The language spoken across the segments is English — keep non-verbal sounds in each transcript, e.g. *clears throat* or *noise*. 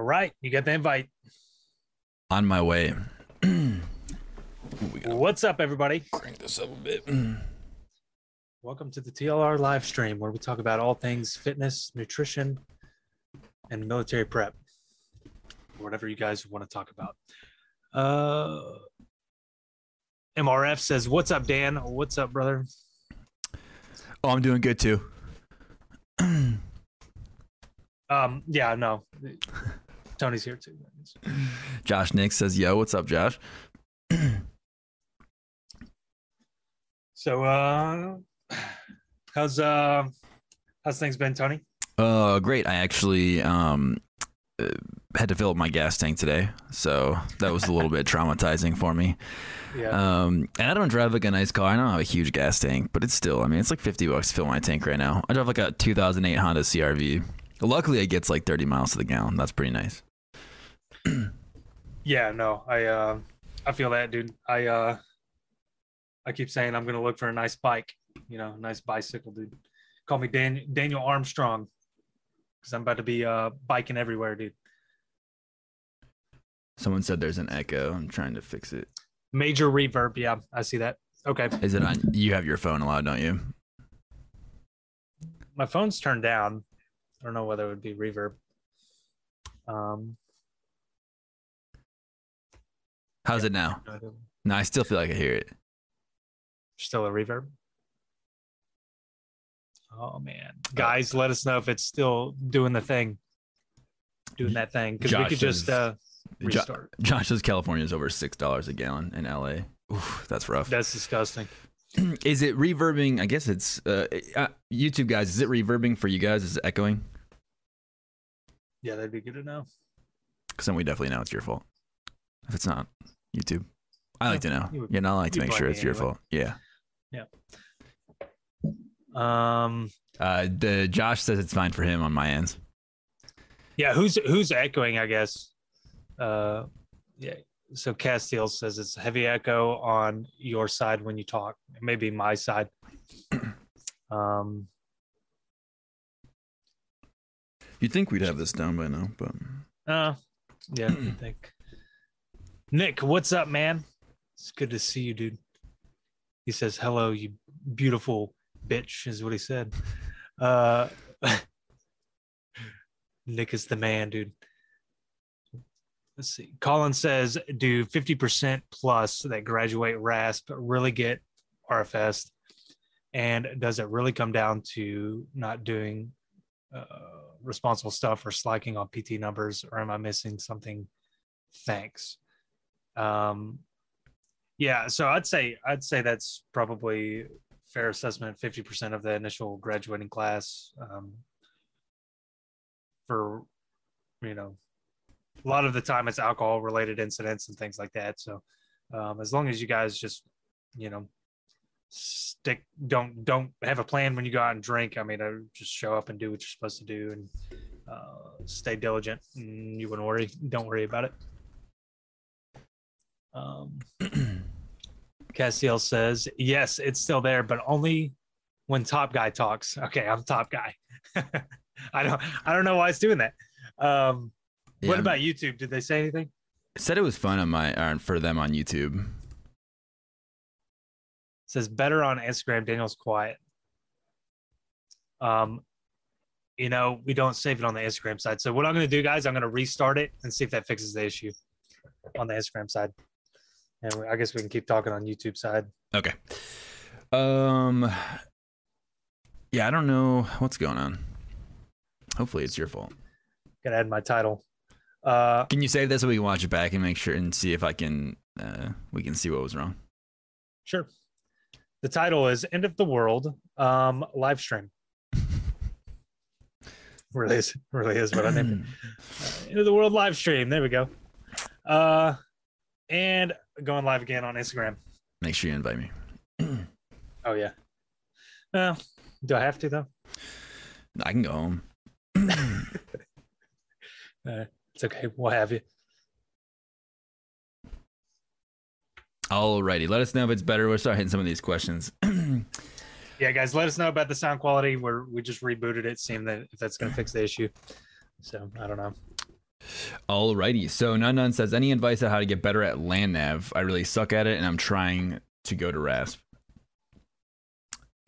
All right, you got the invite. On my way. *clears throat* What's up, everybody? Crank this up a bit. Welcome to the TLR live stream where we talk about all things fitness, nutrition, and military prep. Whatever you guys want to talk about. Uh, MRF says, What's up, Dan? What's up, brother? Oh, I'm doing good too. *clears throat* Um, yeah, no. Tony's here too. *clears throat* Josh Nick says, "Yo, what's up, Josh?" *clears throat* So, uh, how's uh, how's things been, Tony? Uh, great. I actually um uh, had to fill up my gas tank today, so that was a little bit *laughs* traumatizing for me. Yeah. Um, and I don't drive like a nice car. I don't have a huge gas tank, but it's still. I mean, it's like fifty bucks to fill my tank right now. I drive like a 2008 Honda CRV. Luckily, it gets like 30 miles to the gallon. That's pretty nice. *clears throat* Yeah, no, I uh I feel that, dude. I uh I keep saying I'm gonna look for a nice bike, you know, nice bicycle, dude. Call me Dan- Daniel Armstrong, because I'm about to be uh biking everywhere, dude. Someone said there's an echo. I'm trying to fix it. Major reverb, yeah, I see that. Okay, Is it on? You have your phone allowed, don't you? my phone's turned down. I don't know whether it would be reverb. Um, How's it now? No, I still feel like I hear it. still a reverb. Oh man, guys, let us know if it's still doing the thing, doing that thing, because we could just is- uh Jo- restart. Josh says California is over six dollars a gallon in LA. Oof, that's rough. That's disgusting. *clears throat* is it reverbing? I guess it's uh, uh, YouTube guys. Is it reverbing for you guys? Is it echoing? Yeah, that'd be good to know. Because then we definitely know it's your fault. If it's not YouTube, I like to know. You would- know, I like to make sure it's your anyway. fault. Yeah. Yeah. Um, Uh, the Josh says it's fine for him on my ends. yeah, who's who's echoing? I guess. Uh, yeah. So Castile says it's heavy echo on your side when you talk. Maybe my side. *clears throat* Um, You'd think we'd have this down by now, but uh, yeah, I think. Nick, what's up, man? It's good to see you, dude. He says, "Hello, you beautiful bitch," is what he said. Uh, *laughs* Nick is the man, dude. Let's see. Colin says, "Do fifty percent plus that graduate RASP really get RFS? And does it really come down to not doing uh, responsible stuff or slacking on PT numbers, or am I missing something? Thanks." Um, yeah, so I'd say I'd say that's probably fair assessment. Fifty percent of the initial graduating class. Um, for you know, a lot of the time it's alcohol related incidents and things like that. So um, as long as you guys just you know stick don't don't have a plan when you go out and drink. I mean, I just show up and do what you're supposed to do and uh, stay diligent. And you wouldn't worry. Don't worry about it. Um, *clears throat* Castiel says, yes, it's still there, but only when top guy talks. Okay, I'm top guy. *laughs* I don't I don't know why it's doing that. Um, what about YouTube? Did they say anything? said it was fun on my or for them on YouTube. says better on Instagram. Daniel's quiet. Um, you know, we don't save it on the Instagram side. So what I'm going to do, guys, I'm going to restart it and see if that fixes the issue on the Instagram side. And we- I guess we can keep talking on YouTube side. Okay. Um. Yeah, I don't know what's going on. Hopefully, it's your fault. Gonna add my title. Uh, Can you save this so we can watch it back and make sure and see if I can uh we can see what was wrong? sure. The title is "End of the World" um, live stream. *laughs* really is, really is what I named it. *clears throat* Uh, End of the World live stream. There we go. Uh, and going live again on Instagram. Make sure you invite me. *clears throat* Oh yeah. Well, do I have to though? I can go home. *clears throat* Uh, it's okay. We'll have you. Alrighty, let us know if it's better. We'll start hitting some of these questions. *clears throat* Yeah, guys, let us know about the sound quality. We're we just rebooted it, seeing that if that's gonna fix the issue. So I don't know. Alrighty. So None None says, any advice on how to get better at land nav? I really suck at it, and I'm trying to go to Rasp.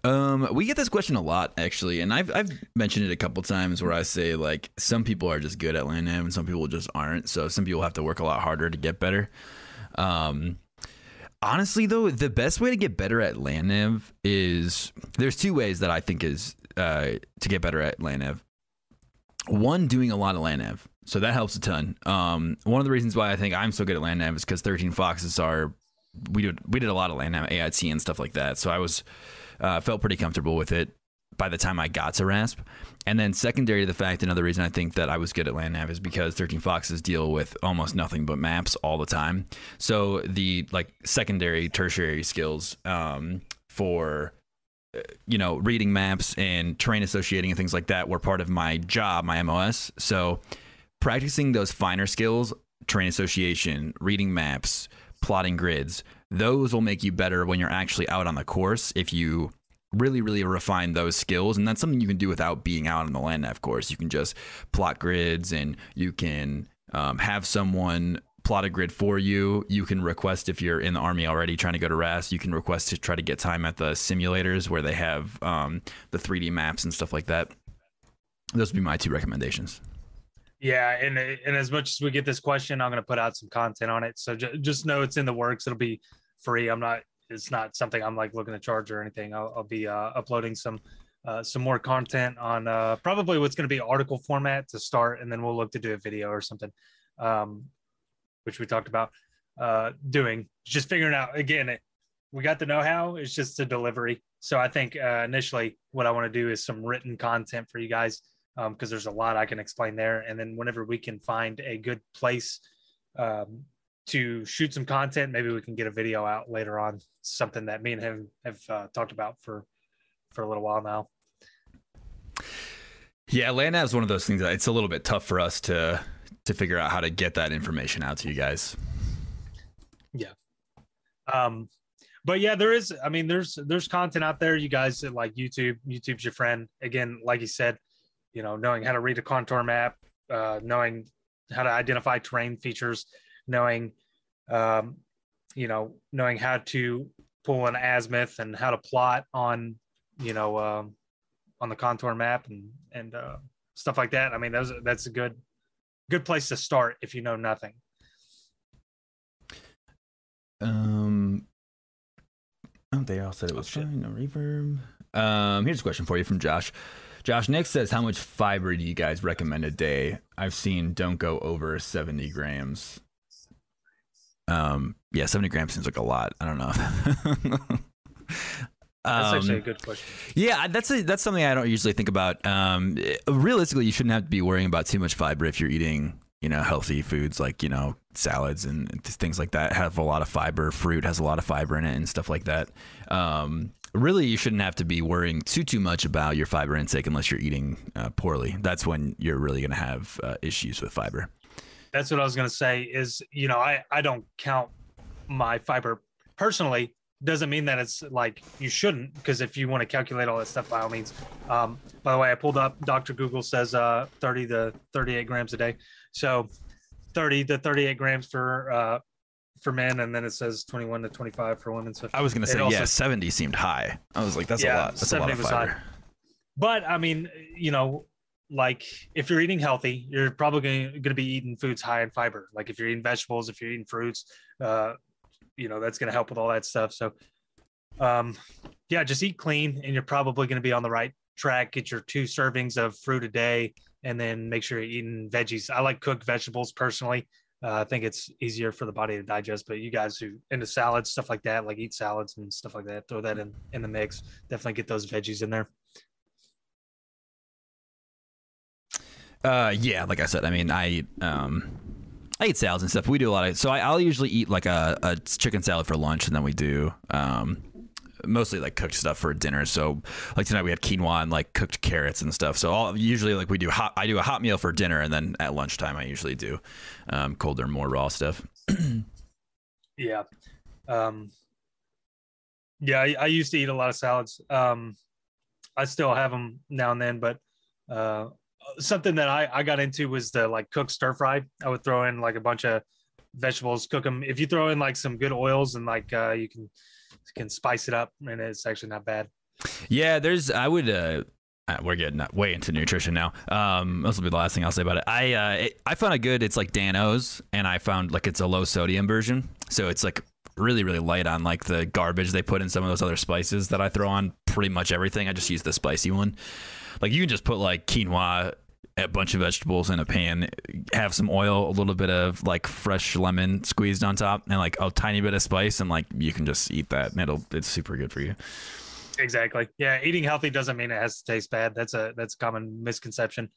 Um, we get this question a lot actually, and I've I've mentioned it a couple times where I say like some people are just good at land nav and some people just aren't. So some people have to work a lot harder to get better. Um, honestly though, the best way to get better at land nav is there's two ways that I think is uh, to get better at land nav. One, doing a lot of land nav, so that helps a ton. Um, one of the reasons why I think I'm so good at land nav is because 13 Foxes are we did we did a lot of land nav AIT and stuff like that. So I was uh, felt pretty comfortable with it by the time I got to RASP. And then secondary to the fact, another reason I think that I was good at land nav is because 13 Foxes deal with almost nothing but maps all the time. So the like secondary, tertiary skills um, for uh, you know reading maps and terrain associating and things like that were part of my job, my MOS. So practicing those finer skills, terrain association, reading maps, plotting grids, those will make you better when you're actually out on the course if you really really refine those skills. And that's something you can do without being out on the land nav course. You can just plot grids and you can um, have someone plot a grid for you. You can request if you're in the army already trying to go to RAS you can request to try to get time at the simulators where they have um, the 3d maps and stuff like that. Those would be my two recommendations yeah, and and as much as we get this question, I'm going to put out some content on it. So j- just know it's in the works. It'll be free. I'm not. It's not something I'm like looking to charge or anything. I'll, I'll be uh, uploading some uh, some more content on uh, probably what's going to be article format to start, and then we'll look to do a video or something, um, which we talked about uh, doing. Just figuring out again. It, we got the know-how. It's just the delivery. So I think uh, initially, what I want to do is some written content for you guys because um, there's a lot I can explain there. And then whenever we can find a good place um, to shoot some content, maybe we can get a video out later on. Something that me and him have uh, talked about for for a little while now. Yeah, land nav is one of those things that it's a little bit tough for us to to figure out how to get that information out to you guys. Yeah. Um, but yeah, there is. I mean, there's there's content out there. You guys like YouTube. YouTube's your friend. Again, like you said, you know, knowing how to read a contour map, uh, knowing how to identify terrain features, knowing, um, you know, knowing how to pull an azimuth and how to plot on, you know, um, on the contour map and and uh, stuff like that. I mean, those that's a good good place to start if you know nothing. Um. Oh, they all said it was oh, fine. No reverb. Um, here's a question for you from Josh. Josh Nick says, "How much fiber do you guys recommend a day?" I've seen don't go over seventy grams. Um, yeah, seventy grams seems like a lot. I don't know. *laughs* That's actually a um, good question. Yeah, that's a, that's something I don't usually think about. Um, realistically, you shouldn't have to be worrying about too much fiber if you're eating, you know, healthy foods like you know salads and things like that have a lot of fiber. Fruit has a lot of fiber in it and stuff like that. Um, really you shouldn't have to be worrying too too much about your fiber intake unless you're eating uh, poorly. That's when you're really going to have uh, issues with fiber. That's what I was going to say. Is you know I I don't count my fiber personally. Doesn't mean that it's like you shouldn't because if you want to calculate all that stuff, by all means. Um, by the way, I pulled up. Doctor Google says uh, 30 to 38 grams a day. So 30 to 38 grams for uh, for men, and then it says 21 to 25 for women. So I was gonna say, also, yeah, 70 seemed high. I was like, that's yeah, a lot. That's a lot of fiber. High. But I mean, you know, like if you're eating healthy, you're probably going to be eating foods high in fiber. Like if you're eating vegetables, if you're eating fruits, uh, you know, that's going to help with all that stuff. So, um, yeah, just eat clean, and you're probably going to be on the right track. Get your two servings of fruit a day, and then make sure you're eating veggies. I like cooked vegetables personally. Uh, I think it's easier for the body to digest. But you guys who into salads, stuff like that, like eat salads and stuff like that, throw that in in the mix. Definitely get those veggies in there. Uh, yeah, like I said, I mean, I eat, um, I eat salads and stuff. We do a lot of so I, will usually eat like a, a chicken salad for lunch, and then we do um, mostly like cooked stuff for dinner. So like tonight we had quinoa and like cooked carrots and stuff. So all, usually like we do hot. I do a hot meal for dinner, and then at lunchtime I usually do um, colder, more raw stuff. *clears throat* yeah, um, yeah. I, I, used to eat a lot of salads. Um, I still have them now and then, but uh, something that I, I got into was the like cook stir fry. I would throw in like a bunch of vegetables, cook them. If you throw in like some good oils and like uh, you can can spice it up, and it's actually not bad. Yeah, there's. I would. uh uh, we're getting way into nutrition now. Um, this will be the last thing I'll say about it. I uh, it, I found a good. It's like Dan-O's, and I found like it's a low sodium version, so it's like really really light on like the garbage they put in some of those other spices that I throw on pretty much everything. I just use the spicy one. Like you can just put like quinoa, a bunch of vegetables in a pan, have some oil, a little bit of like fresh lemon squeezed on top, and like a tiny bit of spice, and like you can just eat that. And it'll it's super good for you. Exactly. Yeah, eating healthy doesn't mean it has to taste bad. That's a that's a common misconception.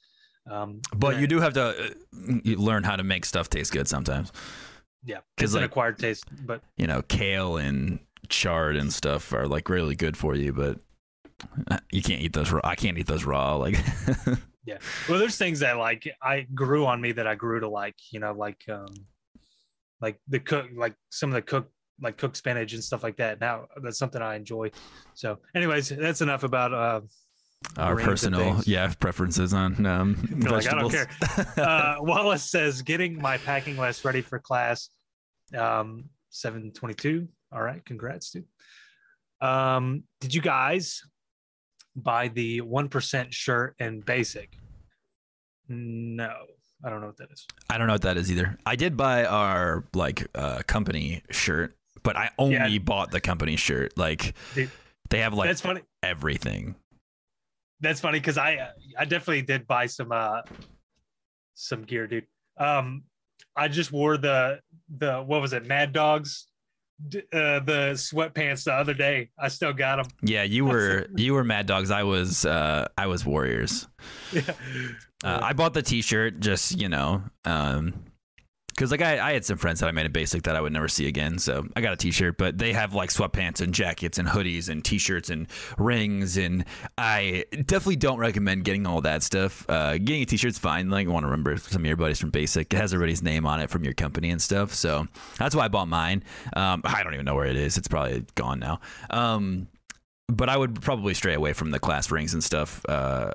Um, But you do have to uh, you learn how to make stuff taste good sometimes. yeah, it's an acquired taste. But You know, kale and chard and stuff are like really good for you, but uh, you can't eat those raw. I can't eat those raw. Like, *laughs* yeah, well, there's things that like I grew on me that I grew to like. You know, like um, like the cook, like some of the cook, like cooked spinach and stuff like that. Now that's something I enjoy. So, anyways, that's enough about uh, our personal, yeah, preferences on um, *laughs* You're like, I don't vegetables. uh, *laughs* Wallace says getting my packing list ready for class. Um, 722. All right, congrats, dude. Um, did you guys buy the one percent shirt and basic? No, I don't know what that is. I don't know what that is either. I did buy our like uh, company shirt, but I only Yeah. bought the company shirt. Like, Dude, they have like That's funny. everything. That's funny because I I definitely did buy some uh some gear, dude. Um, I just wore the the what was it, Mad Dogs, uh, the sweatpants the other day. I still got them. Yeah, you *laughs* were you were Mad Dogs. I was uh, I was Warriors. *laughs* Yeah. Uh, I bought the T-shirt just you know, um, because like I, I had some friends that I made a basic that I would never see again, so I got a T-shirt. But they have like sweatpants and jackets and hoodies and T-shirts and rings, and I definitely don't recommend getting all that stuff. Uh, getting a T-shirt's fine. Like, I want to remember some of your buddies from Basic. It has everybody's name on it from your company and stuff. So that's why I bought mine. Um, I don't even know where it is. It's probably gone now. Um, but I would probably stray away from the class rings and stuff. Uh,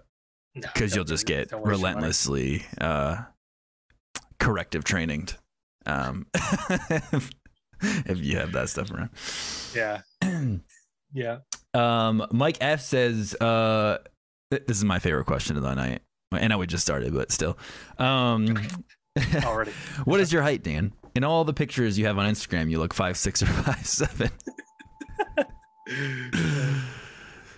No, because you'll just get Don't waste your money. relentlessly uh, corrective training um, *laughs* if you have that stuff around. Yeah. *clears throat* Yeah. Um, Mike F says, uh, th- "This is my favorite question of the night." And I would just started, but still. Um, *laughs* Already. what is your height, Dan? In all the pictures you have on Instagram, you look five six or five seven. *laughs*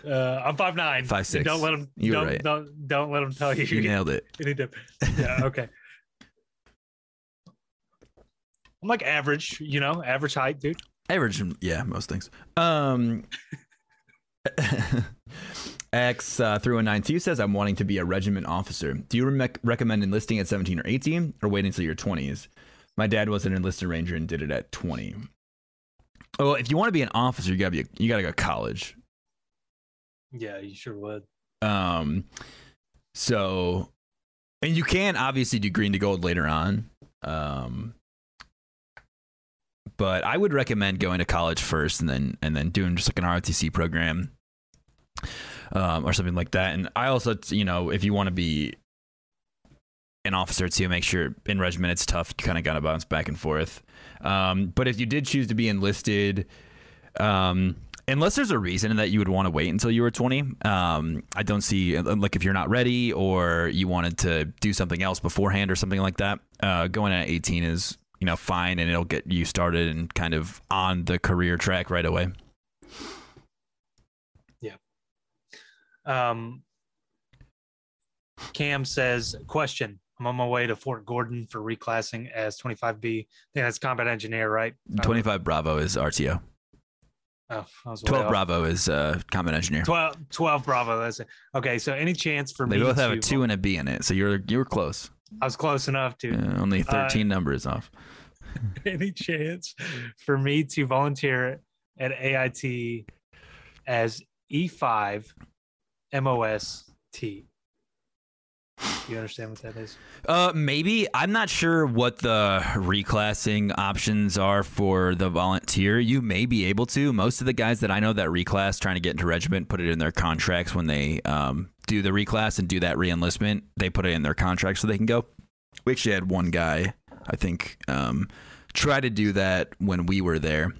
Uh, I'm five nine. Five, six. Don't let them. You were don't, right. don't don't let them tell you. You nailed it. to. Yeah. Okay. I'm like average. You know, average height, dude. Average, yeah, most things. Um, *laughs* X uh, through a nine two says, "I'm wanting to be a regiment officer. Do you rec- recommend enlisting at 17 or 18, or waiting until your 20s? My dad was an enlisted ranger and did it at 20. Well, if you want to be an officer, you gotta be you gotta go to college. Yeah, you sure would. Um, so, and you can obviously do green to gold later on. Um, but I would recommend going to college first and then and then doing just like an ROTC program, um, or something like that. And I also, you know, if you want to be an officer too, make sure in regiment it's tough. You kind of got to bounce back and forth. Um, but if you did choose to be enlisted, um, unless there's a reason that you would want to wait until you were 20, um, I don't see like if you're not ready or you wanted to do something else beforehand or something like that. Uh, going at 18 is you know fine, and it'll get you started and kind of on the career track right away. Yeah um, Cam says, question. I'm on my way to Fort Gordon for reclassing as 25B. I think that's combat engineer, right? Uh, 25 Bravo is RTO. Oh, I was 12 off. Bravo is uh, combat engineer. 12, 12 Bravo. That's it. Okay, so any chance for They me both have to, a two and a B in it, so you're you're close. I was close enough to. Uh, only 13 numbers off. *laughs* any chance for me to volunteer at AIT as E E5 MOST? You understand what that is? Uh, maybe I'm not sure what the reclassing options are for the volunteer. You may be able to. Most of the guys that I know that reclass, trying to get into regiment, put it in their contracts when they um, do the reclass and do that reenlistment. They put it in their contract so they can go. We actually had one guy, I think, um, try to do that when we were there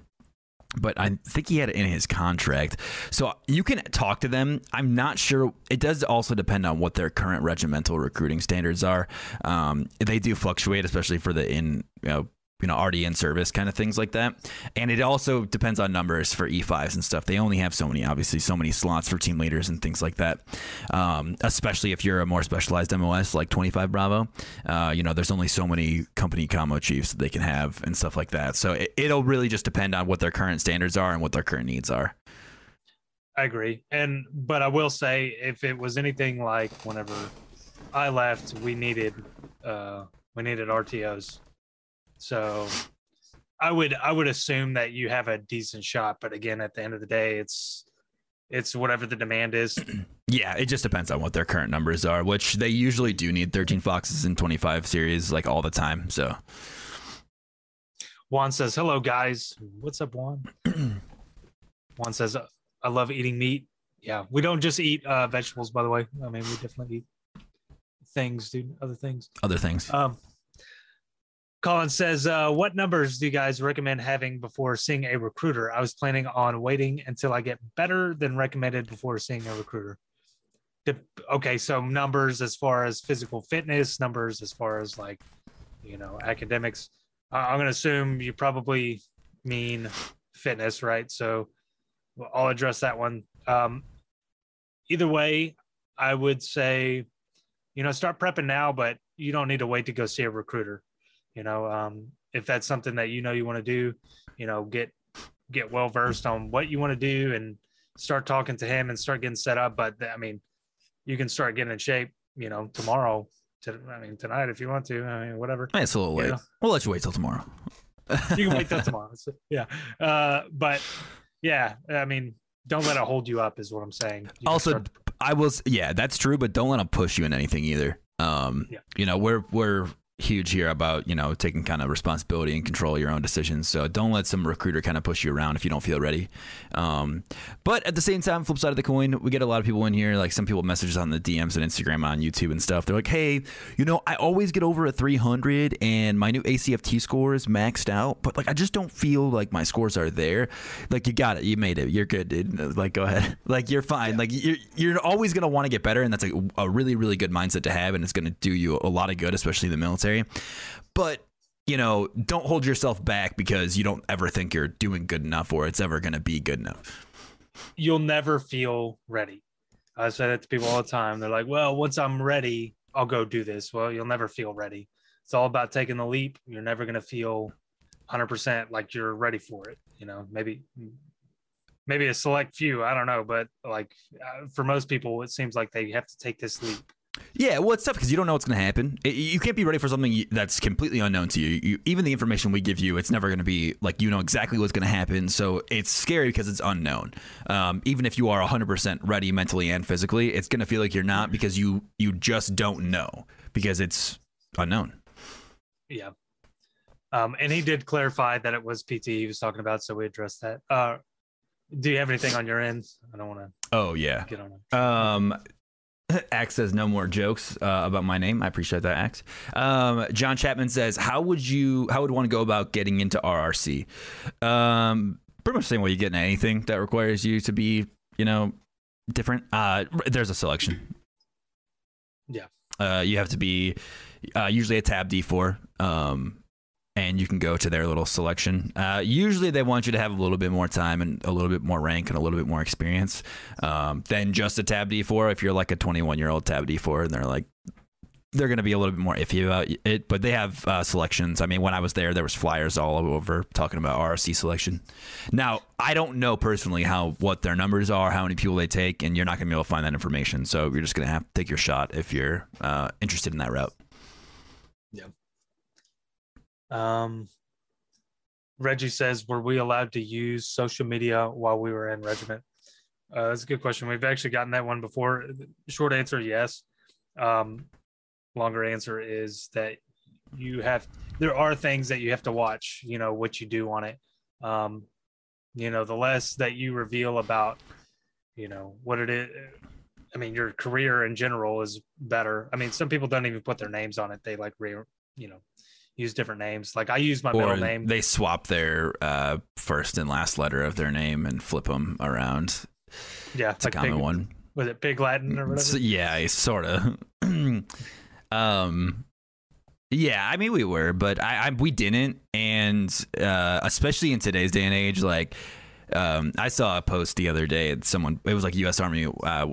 but I think he had it in his contract. So you can talk to them. I'm not sure. It does also depend on what their current regimental recruiting standards are. Um, they do fluctuate, especially for the in you know you know already in service kind of things like that. And it also depends on numbers for e5s and stuff. They only have so many obviously so many slots for team leaders and things like that. Um, especially if you're a more specialized mos like 25 bravo uh, you know there's only so many company commo chiefs that they can have and stuff like that. So it, it'll really just depend on what their current standards are and what their current needs are. I agree. And but I will say if it was anything like whenever I left, we needed uh we needed RTOs. So I would I would assume that you have a decent shot, but again at the end of the day it's it's whatever the demand is. *clears throat* yeah, it just depends on what their current numbers are, which they usually do need 13 foxes in 25 series like all the time. So Juan says, "Hello guys. What's up, Juan?" *clears throat* Juan says, I love eating meat. Yeah, we don't just eat uh, vegetables, by the way. I mean, we definitely eat things, dude. Other things. Other things. Um, Colin says, uh, "What numbers do you guys recommend having before seeing a recruiter? I was planning on waiting until I get better than recommended before seeing a recruiter." The, okay, so numbers as far as physical fitness, numbers as far as like, you know, academics. I'm to assume you probably mean fitness, right? So I'll address that one. Um, either way, I would say, you know, start prepping now, but you don't need to wait to go see a recruiter. You know, um, if that's something that you know you want to do, you know, get get well versed on what you want to do and start talking to him and start getting set up. But I mean, you can start getting in shape, you know, tomorrow. To, I mean, tonight if you want to. I mean, whatever. It's a little late. Know? We'll let you wait till tomorrow. *laughs* you can wait till *laughs* tomorrow. So, yeah, uh, but yeah, I mean, don't let it hold you up, is what I'm saying. You also, I was yeah, that's true, but don't let them push you in anything either. Um, yeah. you know, we're we're huge here about you know taking kind of responsibility and control of your own decisions. So don't let some recruiter kind of push you around if you don't feel ready. Um, but at the same time, flip side of the coin, we get a lot of people in here. Like some people messages on the DMs and Instagram on YouTube and stuff. They're like, hey, you know, I always get over a 300 and my new ACFT score is maxed out, but like I just don't feel like my scores are there. Like you got it, you made it, you're good, dude. Like go ahead, *laughs* like you're fine. Yeah. Like you're you're always gonna want to get better, and that's like a really really good mindset to have, and it's gonna do you a lot of good, especially in the military military. But you know, don't hold yourself back because you don't ever think you're doing good enough or it's ever going to be good enough. You'll never feel ready. I say that to people all the time. They're like, well, once I'm ready, I'll go do this. Well, you'll never feel ready. It's all about taking the leap. You're never going to feel 100% like you're ready for it. You know, maybe maybe a select few, I don't know, but like uh, for most people it seems like they have to take this leap yeah, well, it's tough because you don't know what's going to happen. It, you can't be ready for something that's completely unknown to you. you even the information we give you, it's never going to be like you know exactly what's going to happen. So it's scary because it's unknown. Um, even if you are 100% ready mentally and physically, it's going to feel like you're not because you you just don't know because it's unknown. Yeah. Um, and he did clarify that it was PT he was talking about, so we addressed that. Uh, do you have anything on your end? I don't want to. Oh yeah. Get on. It. Um, *laughs* Axe says no more jokes uh, about my name. I appreciate that, Axe. Um, John Chapman says, "How would you? How would one go about getting into RRC?" Um, pretty much the same way you get into anything that requires you to be, you know, different. Uh, there's a selection. Yeah. Uh, you have to be uh, usually a tabbed E4. Um, and you can go to their little selection. Uh, usually, they want you to have a little bit more time and a little bit more rank and a little bit more experience um, than just a tabbed E4. If you're like a 21 year old tabbed E4, and they're like, they're going to be a little bit more iffy about it, but they have uh, selections. I mean, when I was there, there was flyers all over talking about RSC selection. Now, I don't know personally how what their numbers are, how many people they take, and you're not going to be able to find that information. So you're just going to have to take your shot if you're uh, interested in that route. Yeah. Um, Reggie says, were we allowed to use social media while we were in regiment? Uh, that's a good question. We've actually gotten that one before. Short answer, yes. Um, longer answer is that you have there are things that you have to watch. You know what you do on it. Um, you know, the less that you reveal about, you know, what it is. I mean, your career in general is better. I mean, some people don't even put their names on it. They like, re, you know, use different names. Like I use my or middle name. they swap their uh, first and last letter of their name and flip them around. yeah, It's a common Pig, one. Was it Pig Latin or whatever? Yeah, sort of. *clears throat* um, yeah, I mean we were, but I, I we didn't, and uh, especially in today's day and age, like um, I saw a post the other day. Someone it was like U.S. Army. Uh,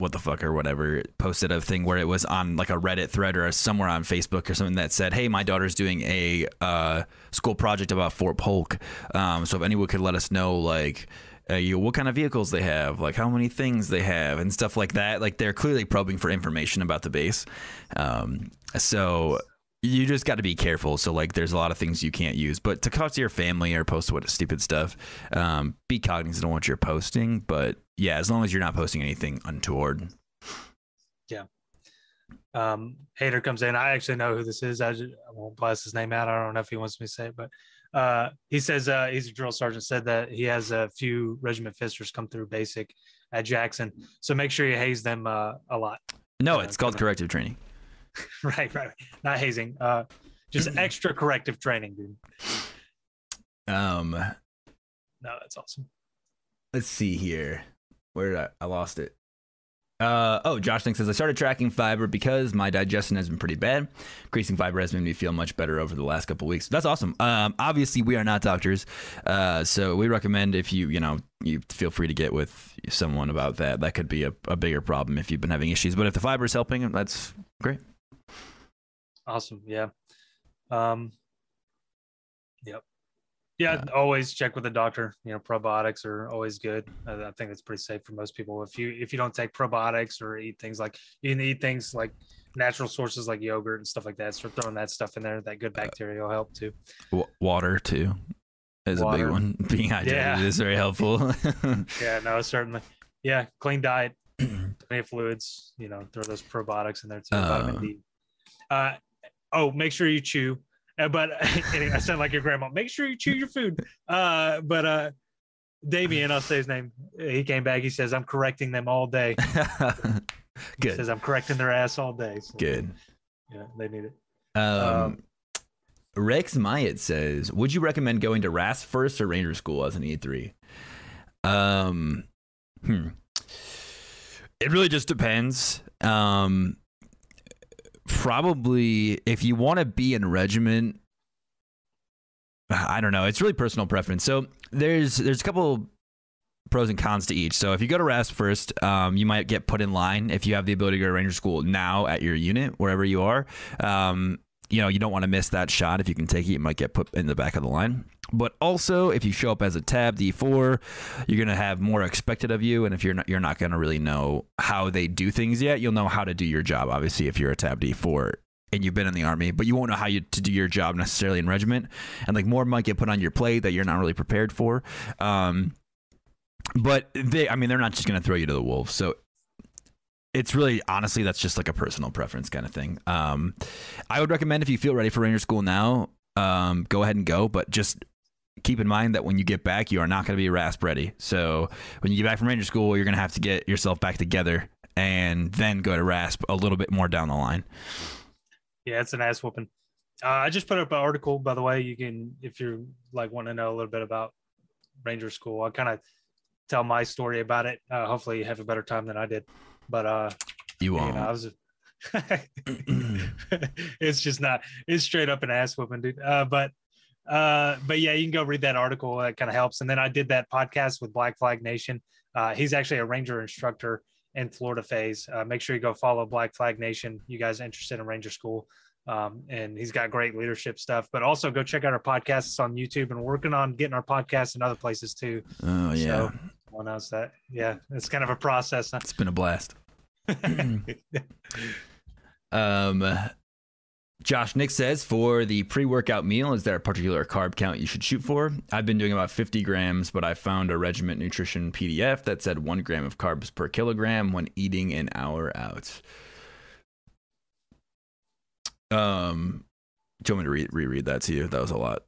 what the fuck or whatever posted a thing where it was on like a Reddit thread or somewhere on Facebook or something that said, "Hey, my daughter's doing a uh, school project about Fort Polk. Um, so if anyone could let us know, like, uh, you what kind of vehicles they have, like how many things they have, and stuff like that. Like they're clearly probing for information about the base. Um, so you just got to be careful. So like, there's a lot of things you can't use, but to talk to your family or post what stupid stuff, um, be cognizant of what you're posting. But yeah, as long as you're not posting anything untoward. Yeah. Um, Hater comes in. I actually know who this is. I, just, I won't blast his name out. I don't know if he wants me to say it, but uh, he says uh, he's a drill sergeant. Said that he has a few regiment fisters come through basic at Jackson. So make sure you haze them uh, a lot. No, Yeah, it's called corrective training. *laughs* right, right. Not hazing. Uh, just *clears throat* extra corrective training, dude. Um, No, that's awesome. let's see here. Where did I, I lost it? Uh, oh, Josh thinks says I started tracking fiber because my digestion has been pretty bad. Increasing fiber has made me feel much better over the last couple weeks. That's awesome. Um, obviously we are not doctors, uh, so we recommend if you you know you feel free to get with someone about that. That could be a, a bigger problem if you've been having issues. But if the fiber is helping, that's great. Awesome. Yeah. Um, yep. Yeah, always check with the doctor. You know, probiotics are always good. I, I think it's pretty safe for most people. If you if you don't take probiotics or eat things like you can eat things like natural sources like yogurt and stuff like that, start throwing that stuff in there. That good bacteria will help too. Water too is a big one. *laughs* Being hydrated Yeah. is very helpful. *laughs* Yeah, no, certainly. Yeah, clean diet, *clears throat* plenty of fluids. You know, throw those probiotics in there too. Uh. vitamin D. Uh, oh, make sure you chew. Uh, but *laughs* anyway, I sound like your grandma. Make sure you chew your food. Uh, but uh, Damien, I'll say his name. He came back. He says, "I'm correcting them all day." *laughs* Good. He says, "I'm correcting their ass all day." So, Good. Yeah, they need it. Um, Um, Rex Myatt says, "Would you recommend going to RAS first or Ranger School as an E three? Um, hmm. It really just depends. Um, probably if you want to be in regiment, I don't know. It's really personal preference. So there's there's a couple pros and cons to each. So if you go to RAS first, um, you might get put in line if you have the ability to go to Ranger School now at your unit wherever you are. Um, you know, you don't want to miss that shot. If you can take it, you might get put in the back of the line. But also, if you show up as a tabbed E4, you're gonna have more expected of you, and if you're not, you're not gonna really know how they do things yet. You'll know how to do your job, obviously, if you're a tabbed E4 and you've been in the army, but you won't know how you to do your job necessarily in regiment, and like more might get put on your plate that you're not really prepared for. Um, but they, I mean, they're not just gonna throw you to the wolves, so it's really honestly that's just like a personal preference kind of thing. Um, I would recommend if you feel ready for Ranger School now, um, go ahead and go, but just keep in mind that when you get back, you are not going to be RASP ready. So when you get back from Ranger School, you're going to have to get yourself back together and then go to RASP a little bit more down the line. Yeah, it's an ass whooping. Uh, I just put up an article, by the way. You can, if you like, want to know a little bit about Ranger School. I kind of tell my story about it. Uh, hopefully, you have a better time than I did. But uh, You you won't. know, I was. *laughs* it's just not. It's straight up an ass whooping, dude. Uh, but uh, but yeah, you can go read that article. That kind of helps. And then I did that podcast with Black Flag Nation. Uh, he's actually a ranger instructor in Florida phase. Uh, make sure you go follow Black Flag Nation. You guys interested in Ranger School? Um, and he's got great leadership stuff. But also go check out our podcasts on YouTube. And we're working on getting our podcasts in other places too. oh yeah, So I'll announce that. Yeah, it's kind of a process. Huh? it's been a blast. *laughs* *laughs* Um, Josh Nick says for the pre-workout meal, is there a particular carb count you should shoot for? I've been doing about 50 grams, but I found a regiment nutrition PDF that said one gram of carbs per kilogram when eating an hour out. Um, do you want me to re- reread that to you? That was a lot.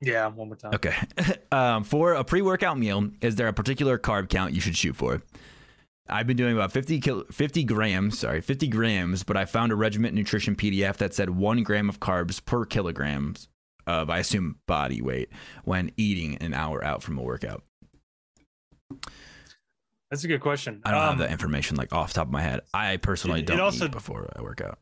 Yeah, one more time. Okay. *laughs* um, for a pre-workout meal, is there a particular carb count you should shoot for? I've been doing about 50, kil- 50 grams, sorry, 50 grams, but I found a Regiment Nutrition PDF that said one gram of carbs per kilograms of, I assume, body weight when eating an hour out from a workout. That's a good question. I don't Um, have that information like off the top of my head. I personally It- it don't also- eat before I work out.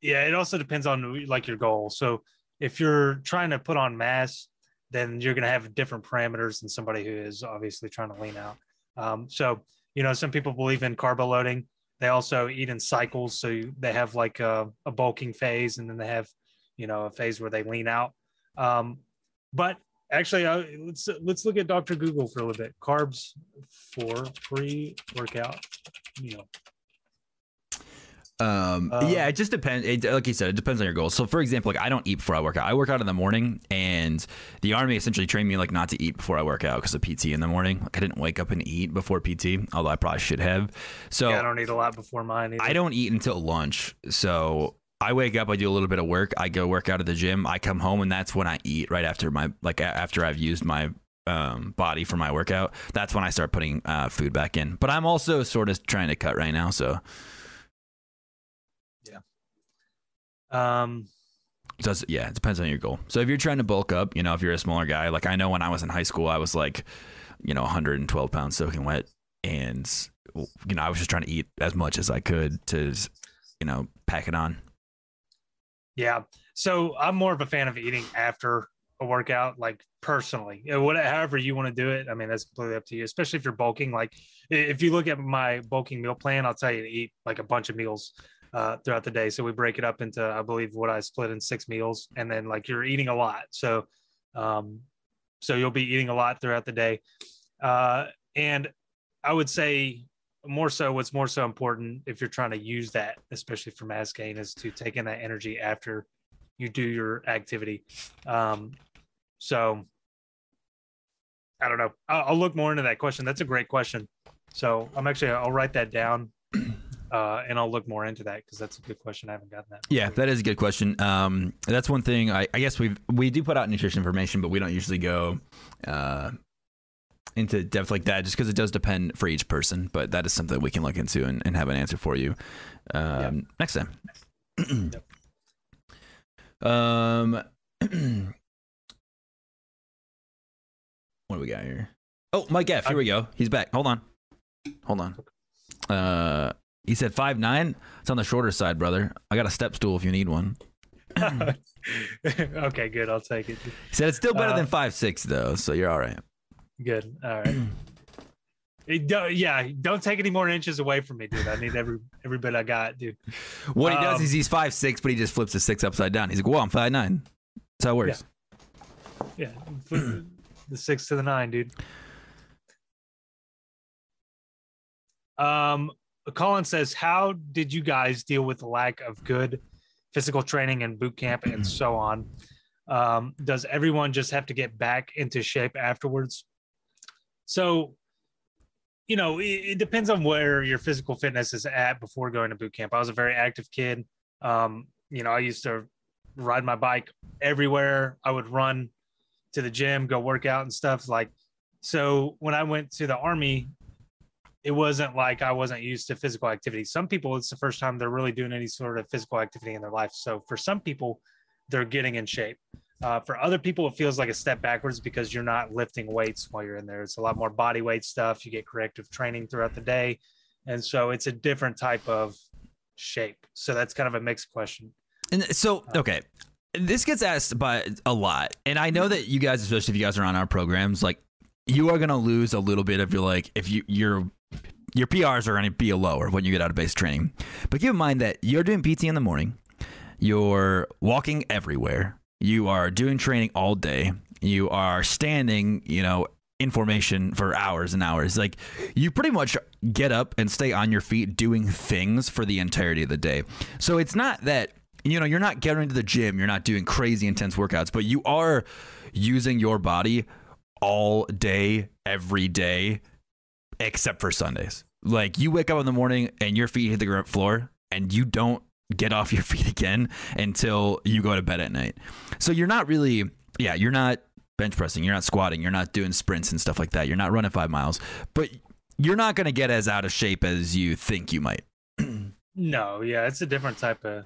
Yeah, it also depends on like your goal. So if you're trying to put on mass, then you're going to have different parameters than somebody who is obviously trying to lean out. Um, so you know, some people believe in carbo loading. They also eat in cycles, so they have like a, a bulking phase, and then they have you know a phase where they lean out. Um, but actually, uh, let's let's look at Dr. Google for a little bit. Carbs for pre-workout meal. Um, Uh, yeah, it just depends. It, like you said, it depends on your goals. So, for example, like I don't eat before I work out. I work out in the morning, and the army essentially trained me like not to eat before I work out because of PT in the morning. Like I didn't wake up and eat before PT, although I probably should have. So yeah, I don't eat a lot before mine. Either. I don't eat until lunch. So I wake up, I do a little bit of work, I go work out at the gym, I come home, and that's when I eat. Right after my like after I've used my um, body for my workout, that's when I start putting uh, food back in. But I'm also sort of trying to cut right now, so Um, does yeah, it depends on your goal. So if you're trying to bulk up, you know, if you're a smaller guy, like I know when I was in high school, I was like, you know, 112 pounds soaking wet, and you know, I was just trying to eat as much as I could to, you know, pack it on. yeah. So I'm more of a fan of eating after a workout, like personally. Uh, What, however you want to do it. I mean, that's completely up to you. Especially if you're bulking. Like, if you look at my bulking meal plan, I'll tell you to eat like a bunch of meals uh, throughout the day. So we break it up into, I believe, what I split in six meals, and then like you're eating a lot. So, um, so you'll be eating a lot throughout the day. Uh, and I would say more so what's more so important if you're trying to use that especially for mass gain is to take in that energy after you do your activity um so i don't know i'll, I'll look more into that question that's a great question so i'm actually i'll write that down uh and i'll look more into that because that's a good question i haven't gotten that Yeah, that is a good question. Um, that's one thing. I, I guess we we do put out nutrition information, but we don't usually go uh, into depth like that, just because it does depend for each person. But that is something we can look into and, and have an answer for you um, next time. Um, *clears throat* what do we got here? Oh, Mike F. Here we go. He's back. Hold on. Hold on. Uh, he said five nine. It's on the shorter side, brother. I got a step stool if you need one. *laughs* okay good i'll take it He said it's still better Uh, than five six though, so you're all right. good all right *clears throat* don't- yeah don't take any more inches away from me dude i need every every bit i got dude What he does Um, is he's five six, but he just flips the six upside down. He's like, "Well, I'm five nine. That's how it works." Yeah, flip the six to the nine, dude. Um, Colin says, "How did you guys deal with the lack of good physical training and boot camp and so on? Um, does everyone just have to get back into shape afterwards?" So, you know, it, it depends on where your physical fitness is at before going to boot camp. I was a very active kid. Um, you know, I used to ride my bike everywhere. I would run to the gym, go work out and stuff. Like, so when I went to the army, it wasn't like I wasn't used to physical activity. Some people, it's the first time they're really doing any sort of physical activity in their life. So for some people, they're getting in shape. Uh, for other people, it feels like a step backwards because you're not lifting weights while you're in there. It's a lot more body weight stuff. You get corrective training throughout the day. And so it's a different type of shape. So that's kind of a mixed question. And so, okay, this gets asked by a lot, and I know that you guys, especially if you guys are on our programs, like you are gonna lose a little bit of your like if you your your PRs are gonna be lower when you get out of base training. But keep in mind that you're doing PT in the morning, you're walking everywhere, you are doing training all day, you are standing, you know. In formation for hours and hours. Like, you pretty much get up and stay on your feet doing things for the entirety of the day. So, it's not that you know, you're not getting to the gym, you're not doing crazy intense workouts, but you are using your body all day, every day, except for Sundays. Like you wake up in the morning and your feet hit the ground floor and you don't get off *laughs* your feet again until you go to bed at night. So you're not really, yeah, you're not bench pressing, you're not squatting, you're not doing sprints and stuff like that. You're not running five miles, but you're not going to get as out of shape as you think you might. *clears throat* no, yeah, it's a different type of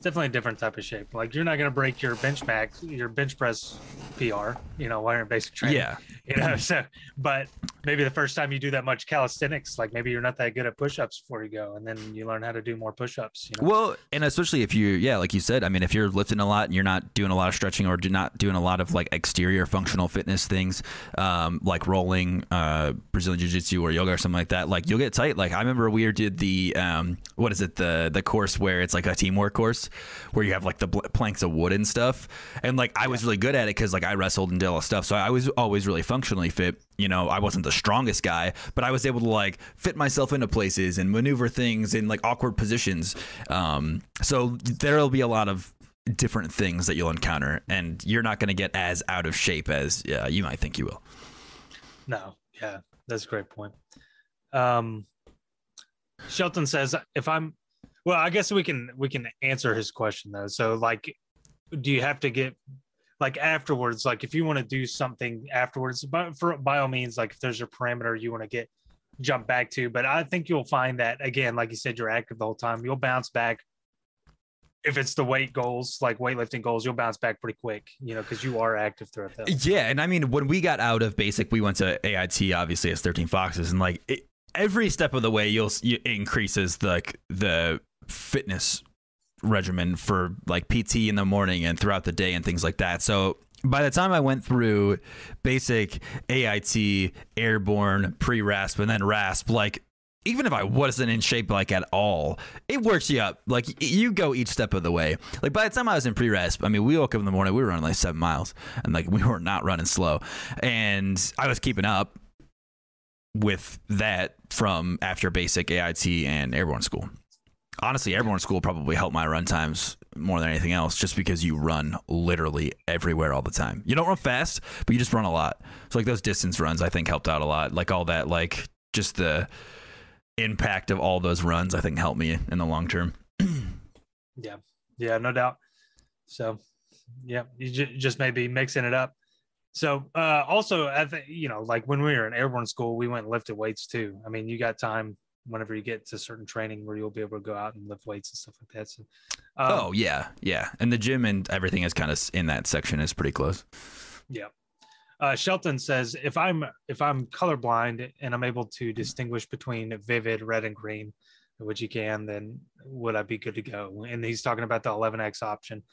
definitely a different type of shape. Like you're not going to break your bench max, your bench press PR, you know, while you're in basic training. Yeah. You know, so, but maybe the first time you do that much calisthenics, like maybe you're not that good at push-ups before you go, and then you learn how to do more push-ups. You know? Well, and especially if you, yeah, like you said, I mean, if you're lifting a lot and you're not doing a lot of stretching or do not doing a lot of like exterior functional fitness things, um, like rolling, uh, Brazilian jiu-jitsu or yoga or something like that, like you'll get tight. Like I remember we did the, um, what is it, the the course where it's like a teamwork course where you have like the planks of wood and stuff. And like I was really good at it because like I wrestled and did all stuff, so I was always really functionally fit. You know, I wasn't the strongest guy, but I was able to like fit myself into places and maneuver things in like awkward positions. Um, so there'll be a lot of different things that you'll encounter, and you're not going to get as out of shape as uh, you might think you will. No, yeah, that's a great point. Um, Shelton says, if I'm well, I guess we can we can answer his question though. So like do you have to get like afterwards like if you want to do something afterwards but for by all means like if there's a parameter you want to get jump back to but i think you'll find that again like you said you're active the whole time you'll bounce back if it's the weight goals like weightlifting goals you'll bounce back pretty quick you know because you are active throughout that yeah and i mean when we got out of basic we went to ait obviously as 13 foxes and like it, every step of the way you'll it increases the like the fitness regimen for like PT in the morning and throughout the day and things like that. So by the time I went through basic AIT, airborne, pre RASP, and then RASP, like even if I wasn't in shape like at all, it works you up. Like you go each step of the way. Like by the time I was in pre RASP, I mean, we woke up in the morning, we were running like seven miles and like *laughs* we were not running slow. And I was keeping up with that from after basic AIT and airborne school honestly, airborne school probably helped my run times more than anything else, just because you run literally everywhere all the time. You don't run fast, but you just run a lot. So like those distance runs, I think helped out a lot. Like all that, like just the impact of all those runs, I think helped me in the long term. *clears throat* yeah, yeah, no doubt. So, yeah, you j- just maybe mixing it up. So, uh, also, I think you know, like when we were in airborne school, we went and lifted weights too. I mean, you got time whenever you get to certain training where you'll be able to go out and lift weights and stuff like that. So, um, oh yeah, yeah, and the gym and everything is kind of in that section is pretty close. Yeah. Uh, Shelton says if I'm if I'm colorblind and I'm able to distinguish between vivid red and green, which you can, then would I be good to go? And he's talking about the 11x option.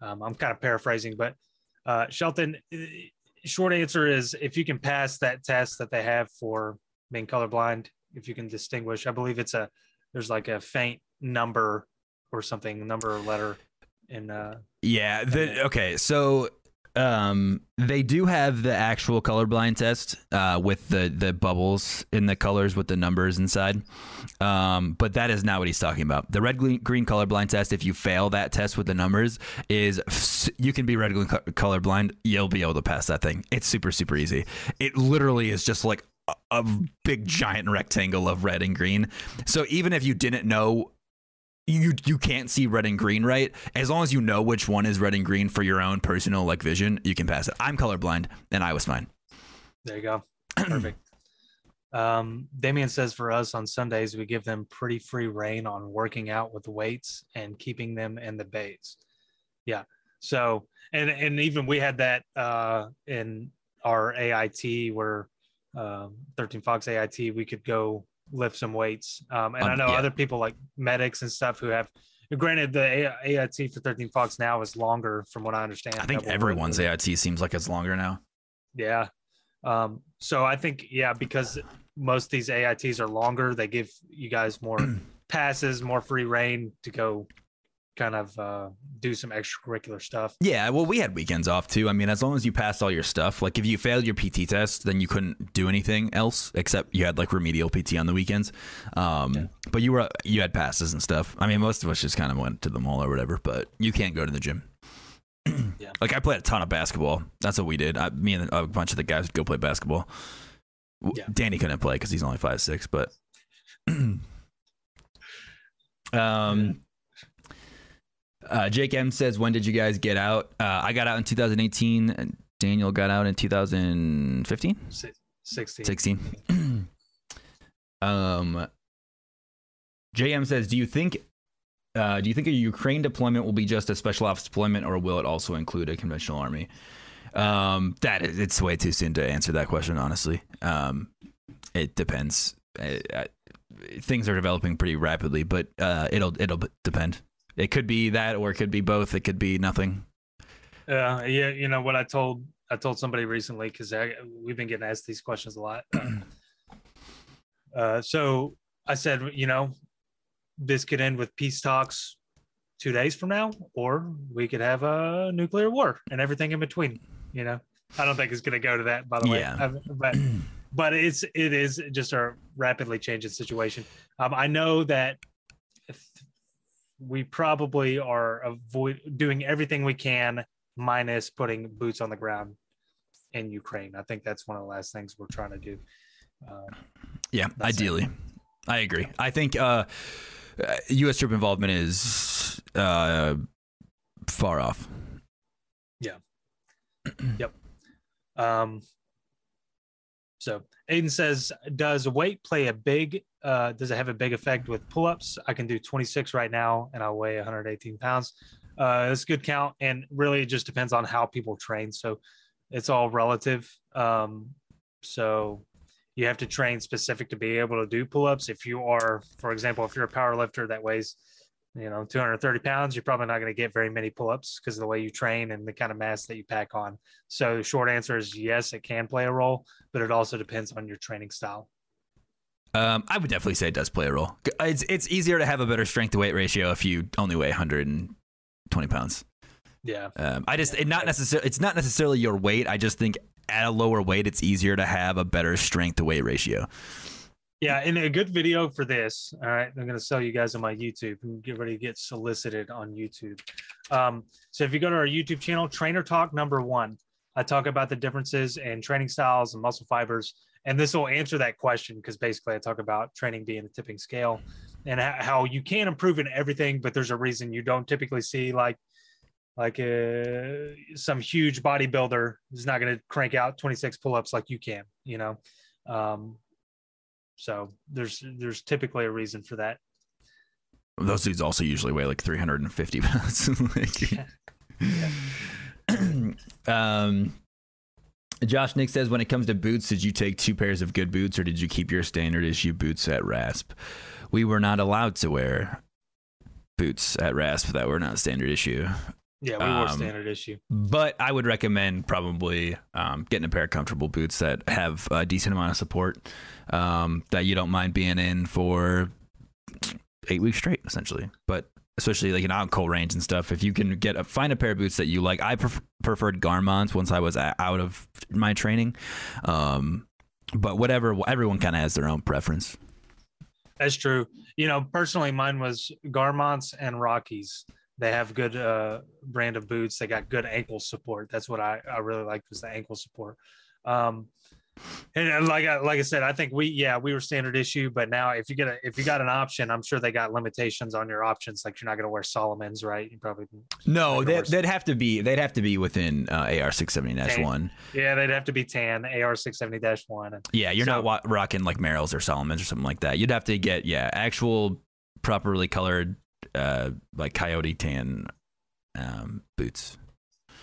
Um, I'm kind of paraphrasing, but uh, Shelton, short answer is if you can pass that test that they have for being colorblind, if you can distinguish. I believe it's a there's like a faint number or something, number or letter in uh Yeah, the okay, so um they do have the actual colorblind test uh with the the bubbles in the colors with the numbers inside. Um but that is not what he's talking about. The red green, colorblind test if you fail that test with the numbers is you can be red green colorblind you'll be able to pass that thing. It's super super easy. It literally is just like a big giant rectangle of red and green. So even if you didn't know you you can't see red and green right? As long as you know which one is red and green for your own personal like vision you can pass it. I'm colorblind and i was fine. There you go. *clears throat* Perfect. Um damien says for us on sundays we give them pretty free rein on working out with weights and keeping them in the bays. Yeah. So and and even we had that uh in our ait where um, 13 Fox AIT, we could go lift some weights. Um, and um, I know yeah. other people like medics and stuff who have. Granted, the AIT for 13 Fox now is longer, from what I understand. I think everyone's AIT seems like it's longer now. Yeah. Um, so I think yeah, because most of these AITs are longer, they give you guys more *clears throat* passes, more free rein to go kind of uh, do some extracurricular stuff. Yeah, well, we had weekends off too. I mean, as long as you passed all your stuff, like if you failed your PT test, then you couldn't do anything else except you had like remedial PT on the weekends. Um, yeah. But you were you had passes and stuff. I mean, most of us just kind of went to the mall or whatever. But you can't go to the gym. *clears throat* yeah. Like I played a ton of basketball. That's what we did. I, me and a bunch of the guys would go play basketball. Yeah. Danny couldn't play because he's only five six, but. *clears throat* um Uh, Jake M says, "When did you guys get out?" Uh, I got out in 2018. And Daniel got out in 2015, 16. 16. *clears throat* um, JM says, "Do you think?" Uh, do you think a Ukraine deployment will be just a special ops deployment, or will it also include a conventional army? Um, that is, it's way too soon to answer that question. Honestly, um, it depends. Uh, uh, things are developing pretty rapidly, but uh, it'll it'll depend. It could be that, or it could be both. It could be nothing. Uh, yeah, you know what I told I told somebody recently because we've been getting asked these questions a lot. *clears throat* uh, so I said, you know, this could end with peace talks two days from now, or we could have a nuclear war and everything in between. You know, I don't think it's going to go to that, by the Yeah. way. But *clears throat* but it's it is just a rapidly changing situation. Um, I know that we probably are avoid doing everything we can minus putting boots on the ground in Ukraine. I think that's one of the last things we're trying to do. Uh, Yeah, it. ideally. I agree. I think uh, uh, U.S. troop involvement is uh, far off. Yeah. *clears throat* yep. Um, so Aiden says, does weight play a big? Uh, does it have a big effect with pull-ups? I can do 26 right now, and I weigh 118 pounds. Uh, it's a good count, and really it just depends on how people train. So it's all relative. Um, so you have to train specific to be able to do pull-ups. If you are, for example, if you're a power lifter that weighs you know 230 pounds you're probably not going to get very many pull-ups because of the way you train and the kind of mass that you pack on so short answer is yes it can play a role but it also depends on your training style Um, I would definitely say it does play a role. It's it's easier to have a better strength to weight ratio if you only weigh 120 pounds. yeah Um, I just it not necessarily it's not necessarily your weight. I just think at a lower weight, it's easier to have a better strength to weight ratio. Yeah and a good video for this all right i'm going to sell you guys on my youtube and get ready to get solicited on youtube. Um, so if you go to our youtube channel trainer talk number one i talk about the differences in training styles and muscle fibers and this will answer that question because basically i talk about training being a tipping scale and how you can improve in everything but there's a reason you don't typically see like like uh, some huge bodybuilder is not going to crank out 26 pull-ups like you can you know? Um, so there's there's typically a reason for that Those dudes also usually weigh like 350 pounds. *laughs* Like- *clears throat* um, Josh Nick says, when it comes to boots, did you take two pairs of good boots or did you keep your standard issue boots at RASP? We were not allowed to wear boots at RASP that were not standard issue. Yeah we were Um, standard issue But I would recommend probably um, getting a pair of comfortable boots that have a decent amount of support um, that you don't mind being in for eight weeks straight, essentially. But especially like in out Cole Range and stuff, if you can get a, find a pair of boots that you like. I pref- preferred Garmonts once I was a- out of my training. Um, but whatever, everyone kind of has their own preference. That's true. You know, personally, mine was Garmonts and Rockies. They have good uh, brand of boots. They got good ankle support. That's what I, I really liked was the ankle support. Um, and like I, like I said, I think we yeah we were standard issue, but now if you get a if you got an option, I'm sure they got limitations on your options. Like you're not going to wear Salomons, right? You probably No, They, they'd have to be they'd have to be within uh, AR six seventy one. yeah they'd have to be tan AR six seventy dash one. Yeah, you're So- not wa- rocking like Merrell's or Salomon's or something like that. You'd have to get yeah actual properly colored uh like coyote tan um boots.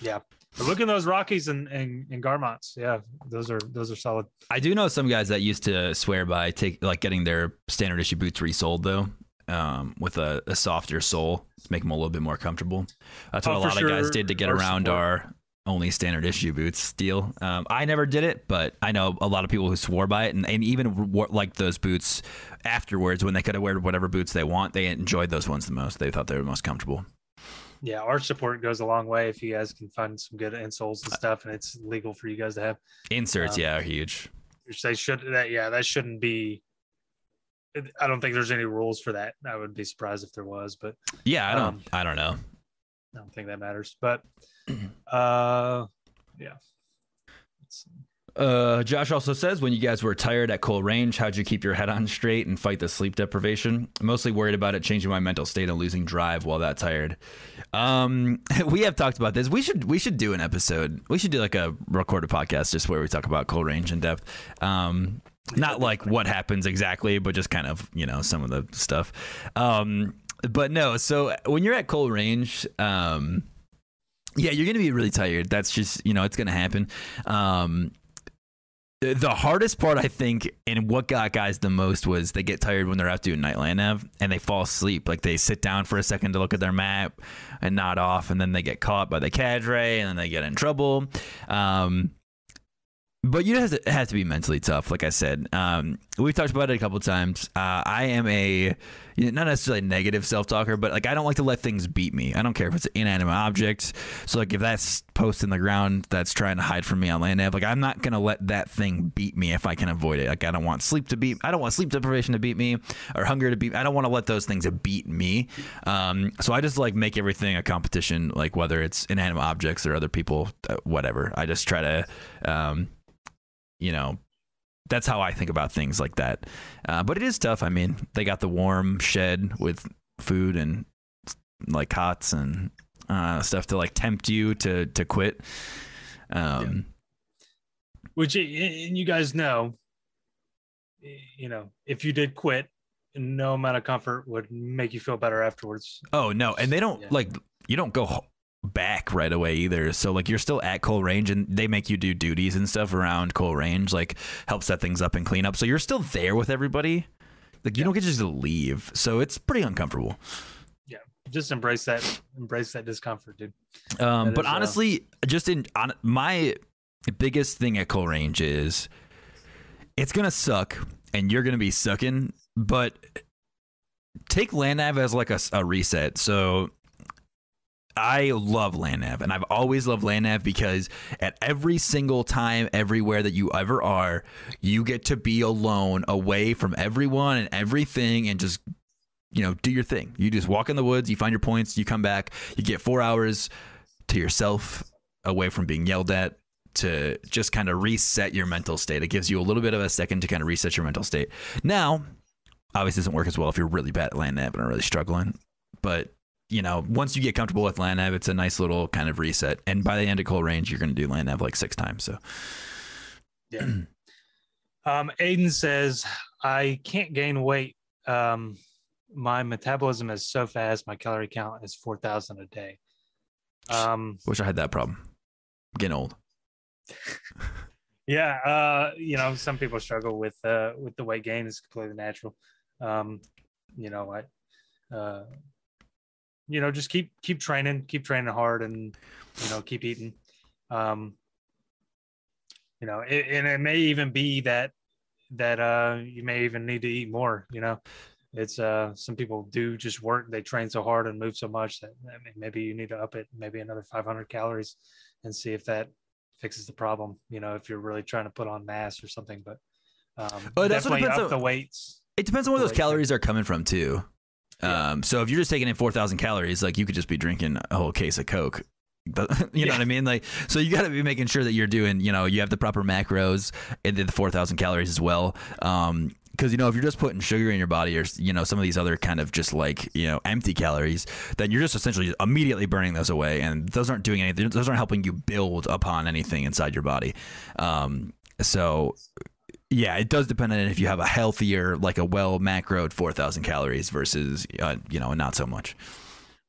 Yeah, but look at those Rockies and, and and Garmonts. Yeah, those are those are solid. I do know some guys that used to swear by take like getting their standard issue boots resoled though. Um, with a, a softer sole to make them a little bit more comfortable. That's what Oh, a lot of guys did to get Our around support. our only standard issue boots deal. Um, I never did it, but I know a lot of people who swore by it, and, and even wore, like those boots afterwards when they could have wear whatever boots they want. They enjoyed those ones the most. They thought they were most comfortable. Yeah, arch support goes a long way if you guys can find some good insoles and stuff, and it's legal for you guys to have. Inserts, Um, yeah, are huge. Which they should that yeah that shouldn't be. I don't think there's any rules for that. I would be surprised if there was, but Yeah, I don't, um, I don't know. I don't think that matters. But uh, yeah. Uh, Josh also says, when you guys were tired at Cole Range, how'd you keep your head on straight and fight the sleep deprivation? Mostly worried about it changing my mental state and losing drive while that tired. Um, *laughs* we have talked about this. We should we should do an episode. We should do like a recorded podcast just where we talk about Cole Range in depth. Um, not like what happens exactly, but just kind of you know some of the stuff. Um, but no, so when you're at Cole Range, um, yeah, you're gonna be really tired. That's just you know it's gonna happen. Um, the hardest part, I think, and what got guys the most was they get tired when they're out doing nightland nav and they fall asleep. Like they sit down for a second to look at their map and nod off, and then they get caught by the cadre and then they get in trouble. Um, but you have to, has to be mentally tough. Like I said, um, we've talked about it a couple times. Uh, I am a not necessarily negative self talker, but like I don't like to let things beat me. I don't care if it's an inanimate object. So like if that's post in the ground that's trying to hide from me on land nav, like I'm not gonna let that thing beat me if I can avoid it. Like I don't want sleep to beat. I don't want sleep deprivation to beat me or hunger to beat. I don't want to let those things beat me. Um, so I just like make everything a competition. Like whether it's inanimate objects or other people, uh, whatever. I just try to. Um, you know, that's how I think about things like that. Uh, but it is tough. I mean, they got the warm shed with food and like cots and uh, stuff to like tempt you to to quit. Um, yeah. Which and you guys know, you know, if you did quit, no amount of comfort would make you feel better afterwards. Oh no, and they don't yeah. like you don't go back right away either. So like you're still at Cole Range and they make you do duties and stuff around Cole Range, like help set things up and clean up. So you're still there with everybody. Like you yeah. don't get just to leave. So it's pretty uncomfortable. Yeah. Just embrace that embrace that discomfort, dude. Um that but is, uh, honestly, uh... just in on my biggest thing at Cole Range is it's gonna suck and you're gonna be sucking, but take land nav as like a, a reset. So I love land nav, and I've always loved land nav because at every single time, everywhere that you ever are, you get to be alone, away from everyone and everything, and just you know do your thing. You just walk in the woods, you find your points, you come back, you get four hours to yourself, away from being yelled at, to just kind of reset your mental state. It gives you a little bit of a second to kind of reset your mental state. Now, obviously, doesn't work as well if you're really bad at land nav and are really struggling, but you know, once you get comfortable with land nav, it's a nice little kind of reset. And by the end of Cole Range, you're going to do land nav like six times. So, yeah. um, Aiden says, I can't gain weight. Um, my metabolism is so fast. My calorie count is 4,000 a day. Um, Wish I had that problem. I'm getting old. *laughs* yeah. Uh, you know, some people struggle with, uh, with the weight gain. It's completely natural. Um, you know, I, uh, you know, just keep keep training, keep training hard, and you know, keep eating. Um, you know, it, and it may even be that that uh, you may even need to eat more. You know, it's uh, some people do just work; they train so hard and move so much that I mean, maybe you need to up it, maybe another 500 calories, and see if that fixes the problem. You know, if you're really trying to put on mass or something, but um, oh, definitely up on, the weights. It depends on where those calories are coming from too. Yeah. Um, so if you're just taking in 4,000 calories, like you could just be drinking a whole case of Coke. *laughs* you yeah. know what I mean? Like, so you got to be making sure that you're doing, you know, you have the proper macros and the 4,000 calories as well. Um, because you know if you're just putting sugar in your body or you know some of these other kind of just like you know empty calories then you're just essentially immediately burning those away and those aren't doing anything those aren't helping you build upon anything inside your body um, so yeah, it does depend on if you have a healthier, like a well macroed 4,000 calories versus, uh, you know, not so much.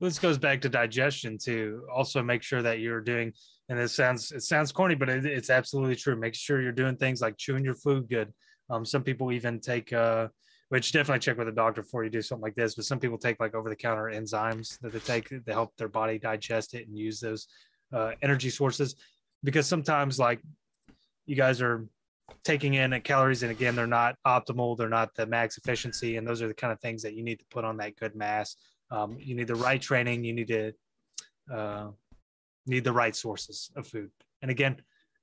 This goes back to digestion too. Also, make sure that you're doing, and it sounds it sounds corny, but it, it's absolutely true. Make sure you're doing things like chewing your food good. Um, some people even take, uh, which definitely check with a doctor before you do something like this. But some people take like over the counter enzymes that they take to help their body digest it and use those uh, energy sources. Because sometimes, like you guys are taking in calories and again they're not optimal they're not the max efficiency and those are the kind of things that you need to put on that good mass. Um, you need the right training you need to uh, need the right sources of food. And again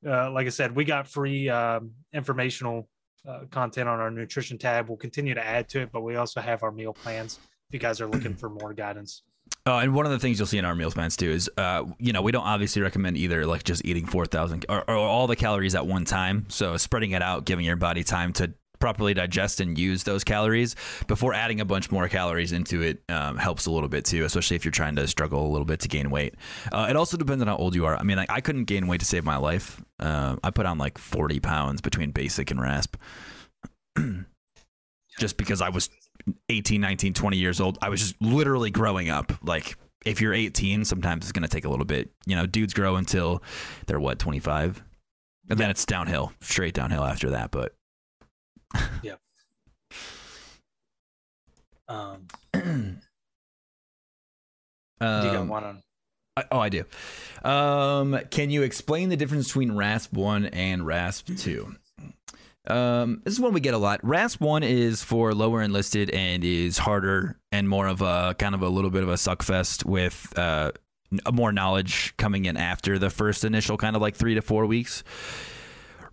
uh, like i said we got free um, informational uh, content on our nutrition tab. We'll continue to add to it but we also have our meal plans if you guys are looking *clears throat* for more guidance Uh, and one of the things you'll see in our meal plans too is, uh, you know, we don't obviously recommend either like just eating 4,000 or, or all the calories at one time. So spreading it out, giving your body time to properly digest and use those calories before adding a bunch more calories into it um, helps a little bit too, especially if you're trying to struggle a little bit to gain weight. Uh, it also depends on how old you are. I mean, I couldn't gain weight to save my life. Uh, I put on like 40 pounds between basic and rasp. *clears throat* just because I was 18, 19, 20 years old. I was just literally growing up. Like if you're 18, sometimes it's going to take a little bit. You know, dudes grow until they're what, 25? And then it's downhill, straight downhill after that. But *laughs* yeah. Um, um, *clears throat* you got one on. I- oh, I do. Um, can you explain the difference between RASP 1 and RASP 2? Um, this is one we get a lot. RASP 1 is for lower enlisted and is harder and more of a kind of a little bit of a suckfest with uh, more knowledge coming in after the first initial kind of like three to four weeks.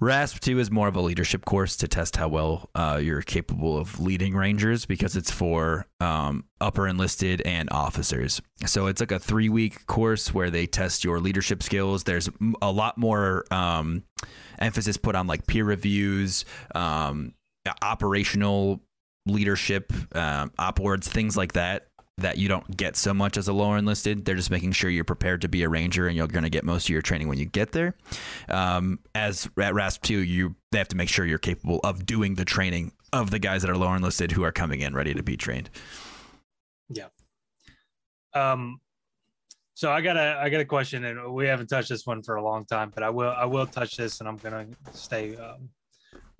RASP 2 is more of a leadership course to test how well uh, you're capable of leading Rangers because it's for um, upper enlisted and officers. So it's like a three week course where they test your leadership skills. There's a lot more um, emphasis put on like peer reviews, um, operational leadership, um, OPORDs, things like that that you don't get so much as a lower enlisted. They're just making sure you're prepared to be a ranger and you're going to get most of your training when you get there. Um, as at RASP 2, you they have to make sure you're capable of doing the training of the guys that are lower enlisted who are coming in ready to be trained. Yeah. Um, so I got a I got a question, and we haven't touched this one for a long time, but I will I will touch this, and I'm gonna stay um,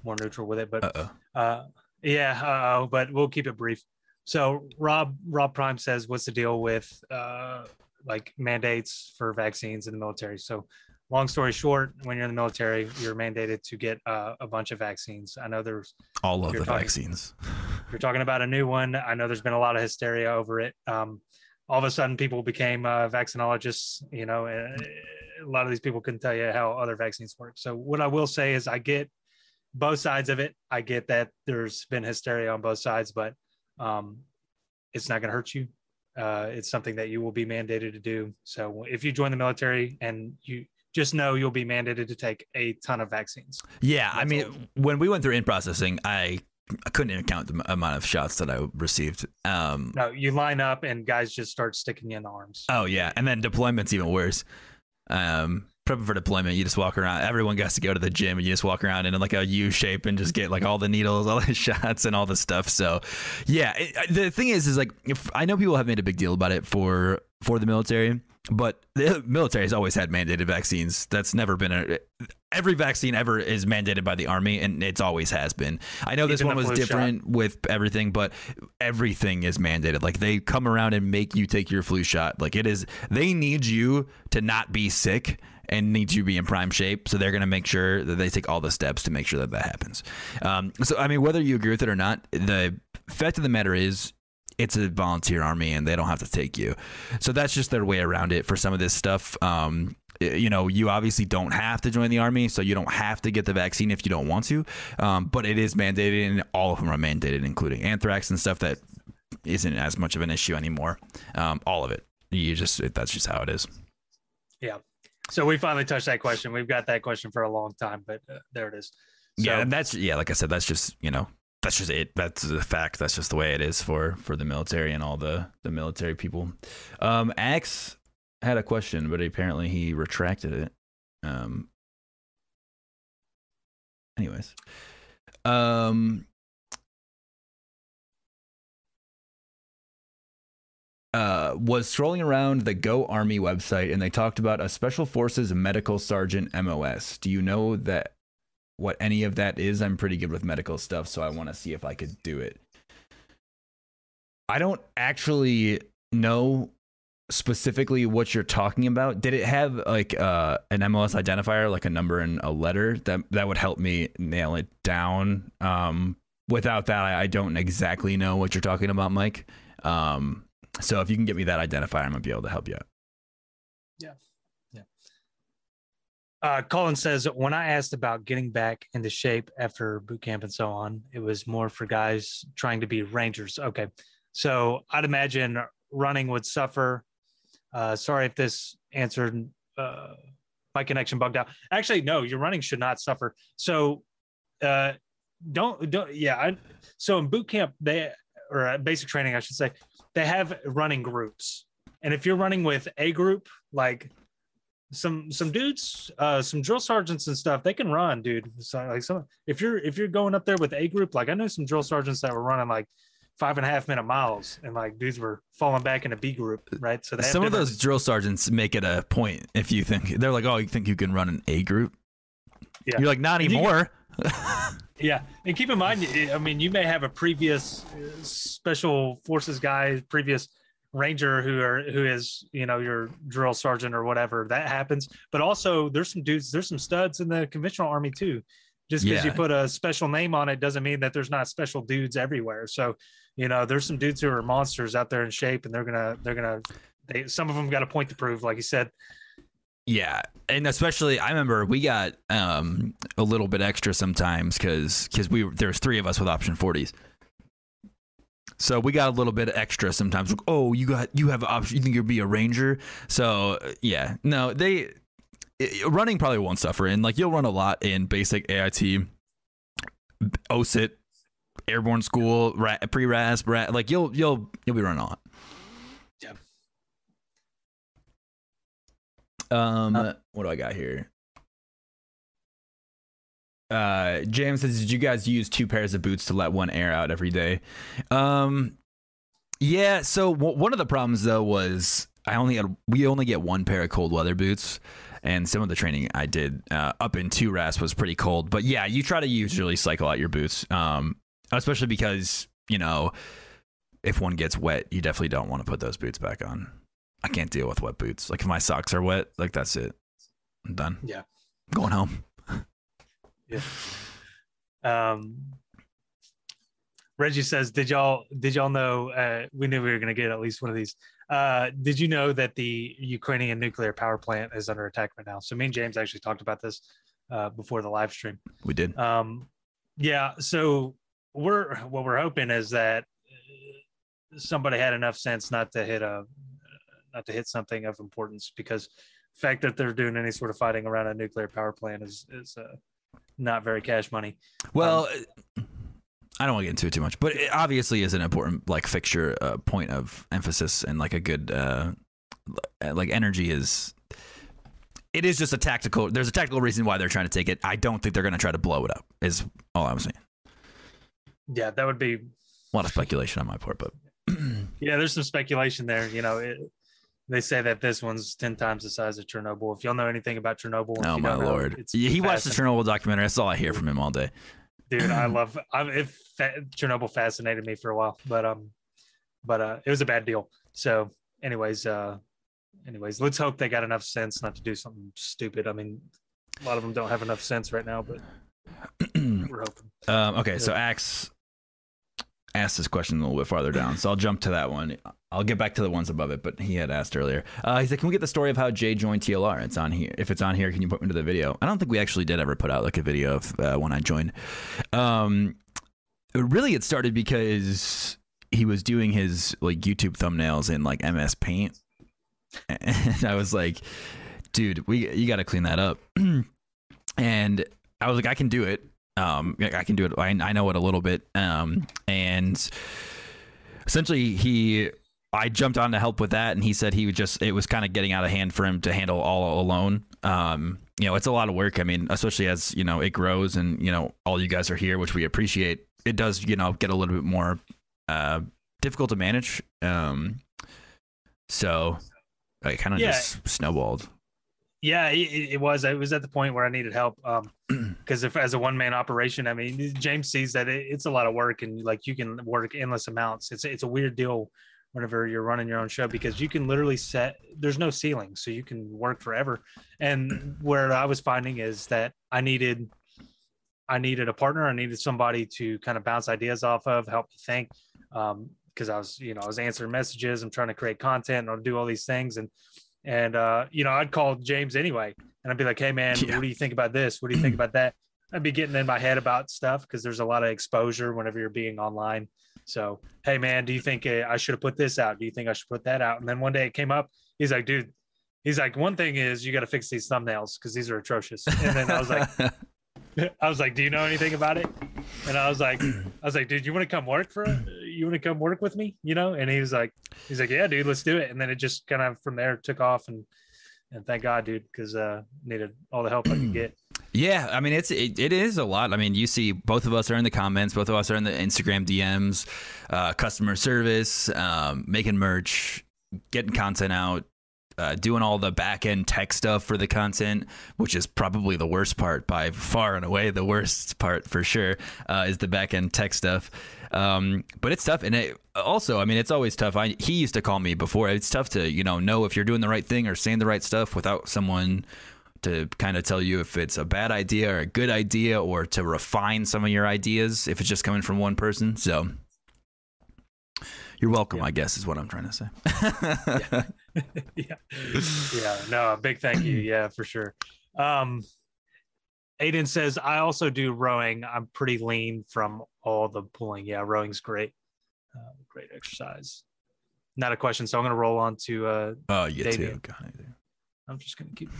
more neutral with it. But uh, yeah, uh, but we'll keep it brief. So Rob Rob Prime says, "What's the deal with uh, like mandates for vaccines in the military?" So, long story short, when you're in the military, you're mandated to get uh, a bunch of vaccines. I know there's All of the talking- vaccines. you're talking about a new one. I know there's been a lot of hysteria over it. Um, all of a sudden, people became uh, vaccinologists. You know, and a lot of these people couldn't tell you how other vaccines work. So, what I will say is, I get both sides of it. I get that there's been hysteria on both sides, but um, it's not going to hurt you. Uh, it's something that you will be mandated to do. So, if you join the military and you just know you'll be mandated to take a ton of vaccines. Yeah, I mean, when we went through in processing, I, I couldn't even count the amount of shots that I received. Um, No, you line up and guys just start sticking you in the arms. Oh yeah, and then deployment's even worse. Um, prepping for deployment, you just walk around. Everyone gets to go to the gym, and you just walk around in like a U shape and just get like all the needles, all the *laughs* shots, and all the stuff. So, yeah, it, the thing is, is like if I know people have made a big deal about it for for the military, but the *laughs* military has always had mandated vaccines. That's never been a. Every vaccine ever is mandated by the army, and it's always has been. I know this Even one was flu shot. different with everything, but everything is mandated. Like they come around and make you take your flu shot. Like it is, they need you to not be sick and need to be in prime shape. So they're going to make sure that they take all the steps to make sure that that happens. Um, so I mean, whether you agree with it or not, the fact of the matter is. It's a volunteer army, and they don't have to take you. So that's just their way around it for some of this stuff. Um, you know, you obviously don't have to join the army, so you don't have to get the vaccine if you don't want to. Um, but it is mandated, and all of them are mandated, including anthrax and stuff that isn't as much of an issue anymore. Um, all of it. You just that's just how it is. So we finally touched that question. We've got that question for a long time, but uh, there it is. So, yeah, and that's yeah, like I said, that's just you know that's just it. That's the fact. That's just the way it is for for the military and all the the military people. Um, Axe had a question, but apparently he retracted it. Um. Anyways, um. Uh, was strolling around the Go Army website and they talked about a Special Forces Medical Sergeant MOS. Do you know that what any of that is. I'm pretty good with medical stuff, so I want to see if I could do it. I don't actually know specifically what you're talking about. Did it have like uh, an MOS identifier, like a number and a letter that that would help me nail it down? Um, without that, I, I don't exactly know what you're talking about, Mike. Um, so if you can get me that identifier, I'm gonna be able to help you out. Yeah. Yeah. Uh, Colin says, when I asked about getting back into shape after boot camp and so on, it was more for guys trying to be rangers. Okay. So I'd imagine running would suffer. Uh, sorry if this answered uh, my connection bugged out. Actually, no, your running should not suffer. So uh, don't don't yeah. I, so in boot camp, they or basic training, I should say, they have running groups, and if you're running with a group, like some some dudes, uh, some drill sergeants and stuff, they can run, dude. So like some if you're if you're going up there with a group, like I know some drill sergeants that were running like five and a half minute miles and like dudes were falling back in a B group, right? So some of those drill sergeants make it a point if you think they're like, oh, you think you can run an A group? Yeah. You're like, not anymore. Yeah. And keep in mind, I mean, you may have a previous uh, special forces guy, previous ranger who are who is you know your drill sergeant or whatever that happens but also there's some dudes there's some studs in the conventional army too just because yeah. you put a special name on it doesn't mean that there's not special dudes everywhere so you know there's some dudes who are monsters out there in shape and they're gonna they're gonna they some of them got a point to prove like you said yeah and especially i remember we got um a little bit extra sometimes because because we there's three of us with option 40s so we got a little bit extra sometimes. Like, oh, you got you have an option. You think you'll be a ranger? So yeah, no, they it, running probably won't suffer. And like you'll run a lot in basic AIT, OSUT, airborne school, pre RASP, like you'll you'll you'll be running a lot. Um, uh, what do I got here? Uh, James says, "Did you guys use two pairs of boots to let one air out every day?" Um, yeah. So w- one of the problems though was I only had we only get one pair of cold weather boots, and some of the training I did uh, up in two RASP was pretty cold. But yeah, you try to usually cycle out your boots, um, especially because you know if one gets wet, you definitely don't want to put those boots back on. I can't deal with wet boots. Like if my socks are wet, like that's it. I'm done. Yeah. I'm going home. Yeah. Um, Reggie says, "Did y'all did y'all know? Uh, we knew we were going to get at least one of these. Uh, did you know that the Ukrainian nuclear power plant is under attack right now? So me and James actually talked about this uh, before the live stream. We did. Um, yeah. So we're what we're hoping is that somebody had enough sense not to hit a not to hit something of importance because the fact that they're doing any sort of fighting around a nuclear power plant is is uh, not very cash money. Well, um, I don't want to get into it too much, but it obviously is an important like fixture uh, point of emphasis and like a good uh, like energy is. It is just a tactical. There's a tactical reason why they're trying to take it. I don't think they're going to try to blow it up. Is all I'm saying. Yeah, that would be a lot of speculation on my part, but *clears throat* yeah, there's some speculation there. You know, it, they say that this one's 10 times the size of Chernobyl. If y'all know anything about Chernobyl, oh my lord. Know, yeah, he watched the Chernobyl documentary. That's all I hear from him all day. Dude, I *clears throat* love I, it. Chernobyl fascinated me for a while, but um, but uh, it was a bad deal. So, anyways, uh, anyways, let's hope they got enough sense not to do something stupid. I mean, a lot of them don't have enough sense right now, but *clears throat* we're hoping. Um, okay, so Axe asked this question a little bit farther down, so I'll jump to that one. I'll get back to the ones above it, but he had asked earlier. Uh, he said, "Can we get the story of how Jay joined TLR? It's on here. If it's on here, can you put me to the video?" I don't think we actually did ever put out like a video of uh, when I joined. Um, really, it started because he was doing his like YouTube thumbnails in like MS Paint, *laughs* and I was like, "Dude, we you got to clean that up." *clears throat* and I was like, "I can do it." Um, I can do it. I, I know it a little bit. Um, and essentially he I jumped on to help with that, and he said he would just it was kind of getting out of hand for him to handle all alone. Um, you know, it's a lot of work. I mean, especially as you know it grows, and you know all you guys are here, which we appreciate. It does you know get a little bit more uh, difficult to manage. Um, so I kind of yeah. just snowballed. Yeah, it, it, was. It was at the point where I needed help. Um, *clears throat* because if as a one man operation, I mean, James sees that it, it's a lot of work, and like you can work endless amounts. It's it's a weird deal whenever you're running your own show because you can literally set. There's no ceiling, so you can work forever. And where I was finding is that I needed, I needed a partner. I needed somebody to kind of bounce ideas off of, help me think. Um, because I was, you know, I was answering messages. I'm trying to create content and I'll do all these things, and and, uh, you know, I'd call James anyway and I'd be like, hey, man, yeah. what do you think about this? What do you think about that? I'd be getting in my head about stuff because there's a lot of exposure whenever you're being online. So, hey man, do you think uh, I should have put this out? Do you think I should put that out? And then one day it came up. He's like, dude, he's like, one thing is you got to fix these thumbnails because these are atrocious. And then I was like, *laughs* *laughs* I was like, do you know anything about it? And I was like, *clears throat* I was like, dude, you want to come work for? You want to come work with me? You know? And he was like, he's like, yeah, dude, let's do it. And then it just kind of from there took off and and thank God, dude, because uh needed all the help I could *clears throat* get. Yeah, I mean it's it, it is a lot. I mean, you see both of us are in the comments, both of us are in the Instagram DMs, uh, customer service, um, making merch, getting content out, uh, doing all the back end tech stuff for the content, which is probably the worst part by far and away. The worst part for sure uh, is the back end tech stuff. Um, but it's tough, and it, also, I mean, it's always tough. I, he used to call me before. It's tough to you know know if you're doing the right thing or saying the right stuff without someone to kind of tell you if it's a bad idea or a good idea, or to refine some of your ideas if it's just coming from one person. So. You're welcome, yeah. I guess, is what I'm trying to say. *laughs* yeah. yeah. Yeah. No, big thank you. *clears throat* Yeah, for sure. Um, Aiden says, I also do rowing. I'm pretty lean from all the pulling. Yeah, rowing's great. Uh, great exercise. Not a question. So I'm going to roll on to. Uh, oh, you too. I'm just going to keep.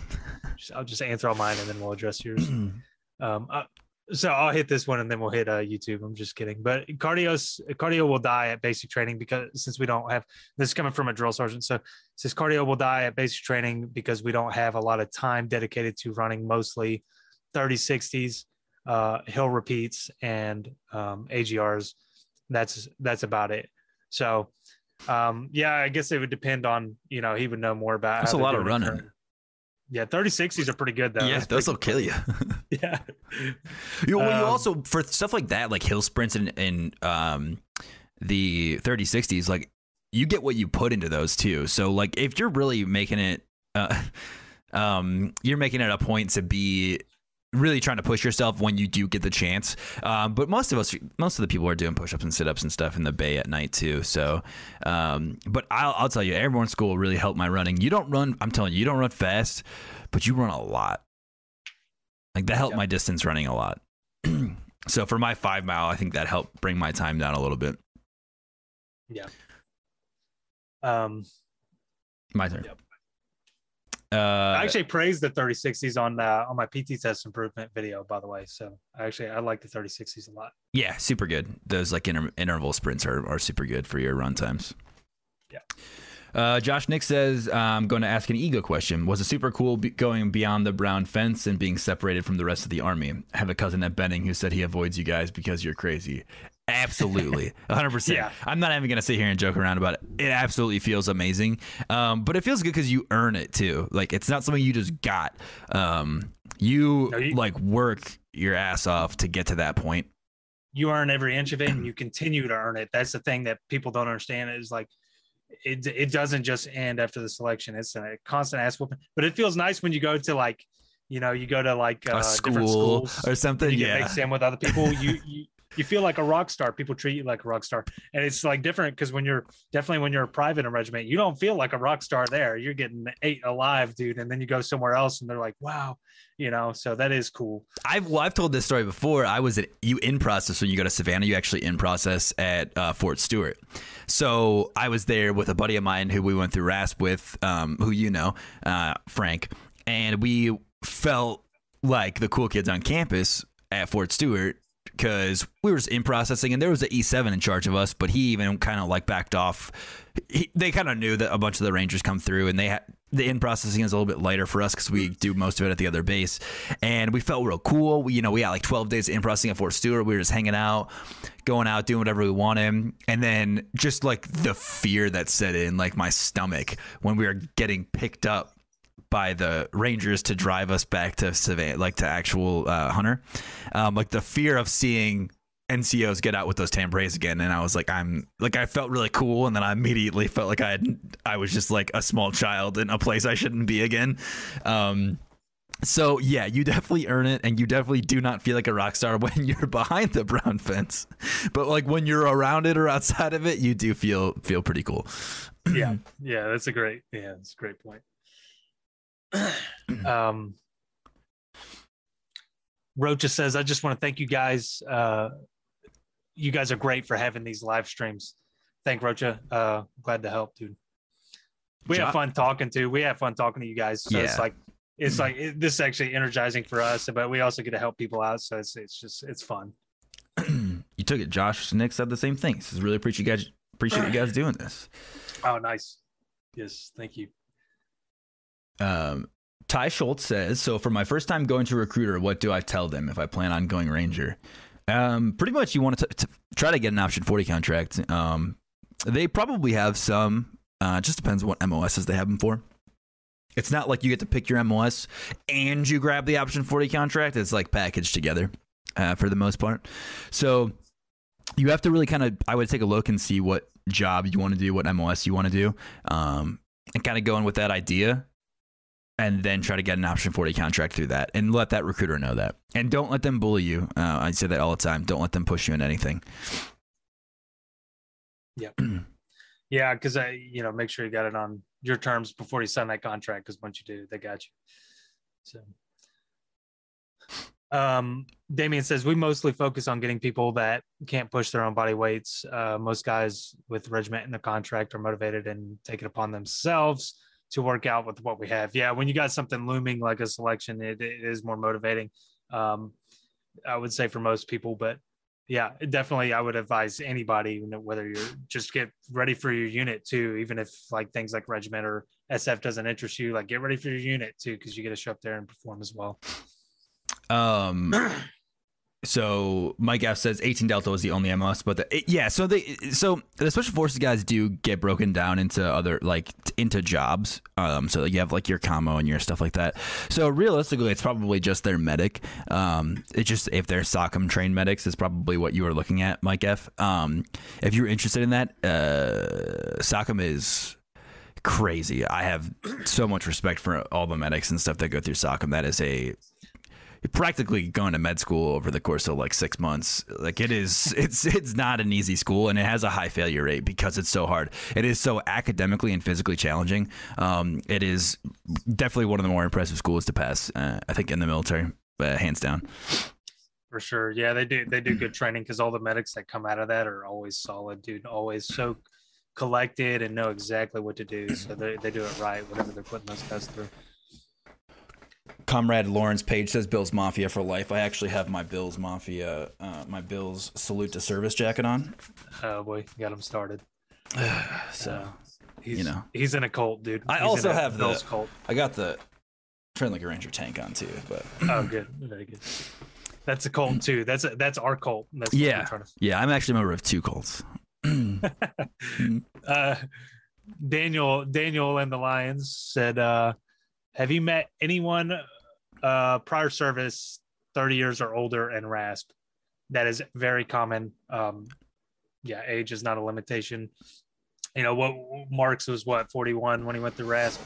Just, I'll just answer all mine and then we'll address yours. *clears throat* um, uh, so I'll hit this one and then we'll hit uh, YouTube. I'm just kidding. But cardio cardio will die at basic training because since we don't have this is coming from a drill sergeant. So says cardio will die at basic training because we don't have a lot of time dedicated to running mostly 30 60s, uh, hill repeats and um, AGRs. That's that's about it. So um, yeah, I guess it would depend on you know he would know more about. That's a lot of running. Yeah, 30 60s are pretty good though. Yeah, those will kill you. *laughs* yeah. *laughs* You, well, um, you also for stuff like that, like hill sprints and, and um, the 30 60s, like you get what you put into those too. So like if you're really making it, uh, *laughs* um, you're making it a point to be really trying to push yourself when you do get the chance. Um, but most of us, most of the people are doing push-ups and sit-ups and stuff in the bay at night too. So, um, but I'll, I'll tell you, airborne school really helped my running. You don't run, I'm telling you, you don't run fast, but you run a lot. Like that helped yep. my distance running a lot. *clears throat* so for my five mile, I think that helped bring my time down a little bit. Yeah. Um, my turn. Yep. Uh, I actually praised the 3060s on uh, on my PT test improvement video, by the way. So I actually I like the 3060s a lot. Yeah, super good. Those like inter- interval sprints are, are super good for your run times. Yeah. Uh, Josh Nick says, I'm going to ask an ego question. Was it super cool be- going beyond the brown fence and being separated from the rest of the army? I have a cousin at Benning who said he avoids you guys because you're crazy. Absolutely, *laughs* 100%. Yeah. I'm not even going to sit here and joke around about it. It absolutely feels amazing. Um, but it feels good because you earn it too. Like, it's not something you just got. Um, you, no, you like work your ass off to get to that point. You earn every inch of it and you continue to earn it. That's the thing that people don't understand is like, it, it doesn't just end after the selection. It's a constant ass whooping, but it feels nice when you go to like, you know, you go to like uh, school or something. You yeah. mixed in with other people. You, you you feel like a rock star. People treat you like a rock star, and it's like different because when you're definitely when you're a private in a regiment, you don't feel like a rock star there. You're getting ate alive, dude, and then you go somewhere else, and they're like, wow, you know. So that is cool. I've well, I've told this story before. I was at you in process when you go to Savannah. You actually in process at uh, Fort Stewart. So I was there with a buddy of mine who we went through RASP with, um, who you know, uh, Frank, and we felt like the cool kids on campus at Fort Stewart because we were just in processing and there was an E7 in charge of us, but he even kind of like backed off. He, they kind of knew that a bunch of the Rangers come through and they had the in processing is a little bit lighter for us because we do most of it at the other base. And we felt real cool. We, you know, we had like 12 days in processing at Fort Stewart. We were just hanging out, going out, doing whatever we wanted. And then just like the fear that set in, like my stomach when we were getting picked up by the Rangers to drive us back to Savannah, like to actual uh, Hunter. Um, like the fear of seeing NCOs get out with those tan berets again, and I was like, I'm like, I felt really cool, and then I immediately felt like I had, I was just like a small child in a place I shouldn't be again. Um, so yeah, you definitely earn it, and you definitely do not feel like a rock star *laughs* when you're behind the brown fence, but like when you're around it or outside of it, you do feel feel pretty cool. *clears throat* yeah, yeah, that's a great, yeah, that's a great point. *clears throat* um, Rocha says, I just want to thank you guys. Uh, you guys are great for having these live streams. Thank Rocha. Uh, glad to help, dude. We have fun talking to. We have fun talking to you guys. So it's like it's like it, this is actually energizing for us, but we also get to help people out. So it's it's just it's fun. *clears throat* you took it. Josh Nick said the same thing. He Says really appreciate you guys appreciate you guys doing this. Oh, nice. Yes, thank you. Um, Ty Schultz says, so for my first time going to recruiter, what do I tell them if I plan on going Ranger? Um, pretty much you want to, to try to get an option 40 contract. Um, they probably have some, uh, just depends what MOSs they have them for. It's not like you get to pick your MOS and you grab the option 40 contract. It's like packaged together uh, for the most part. So you have to really kind of, I would take a look and see what job you want to do, what MOS you want to do, um, and kind of go in with that idea and then try to get an option 40 contract through that and let that recruiter know that. And don't let them bully you. Uh, I say that all the time. Don't let them push you in anything. Yep. yeah, *clears throat* because I, you know, make sure you got it on your terms before you sign that contract. Because once you do, they got you. So, um, Damien says we mostly focus on getting people that can't push their own body weights. Uh, most guys with regiment in the contract are motivated and take it upon themselves to work out with what we have. Yeah, when you got something looming like a selection, it, it is more motivating. Um, I would say for most people, but yeah, definitely. I would advise anybody, whether you're just get ready for your unit too, even if like things like regiment or SF doesn't interest you, like get ready for your unit too, because you get to show up there and perform as well. Um, *clears throat* so Mike F says 18 Delta was the only MS, but the, it- yeah, so they so the special forces guys do get broken down into other like into jobs. Um, so you have like your commo and your stuff like that. So realistically, it's probably just their medic. Um, it's just if they're SOCM trained medics is probably what you are looking at, Mike F. Um, if you're interested in that, uh, SOCM is crazy. I have so much respect for all the medics and stuff that go through SOCM. That is a practically going to med school over the course of like six months. Like it is, *laughs* it's it's not an easy school, and it has a high failure rate because it's so hard. It is so academically and physically challenging. Um, it is definitely one of the more impressive schools to pass. Uh, I think in the military, uh, hands down. For sure. Yeah, they do they do good training because all the medics that come out of that are always solid, dude. Always so collected and know exactly what to do. So they, they do it right, whatever they're putting those guys through. Comrade Lawrence Page says Bills Mafia for life. I actually have my Bills Mafia, uh, my Bills salute to service jacket on. Oh boy, got him started. *sighs* So Uh, he's, you know. he's in a cult, dude. I He's also have Bills the- cult. I got the friendly Ranger tank on too, but *clears throat* Oh, good, very good. That's a cult too. That's a, that's our cult. That's Yeah. trying to- yeah, I'm actually a member of two cults. *clears throat* uh, Daniel Daniel and the Lions said, uh, "Have you met anyone uh, prior service, thirty years or older, and RASP? That is very common. Um, yeah, age is not a limitation. You know what? Marks was what forty one when he went to RASP.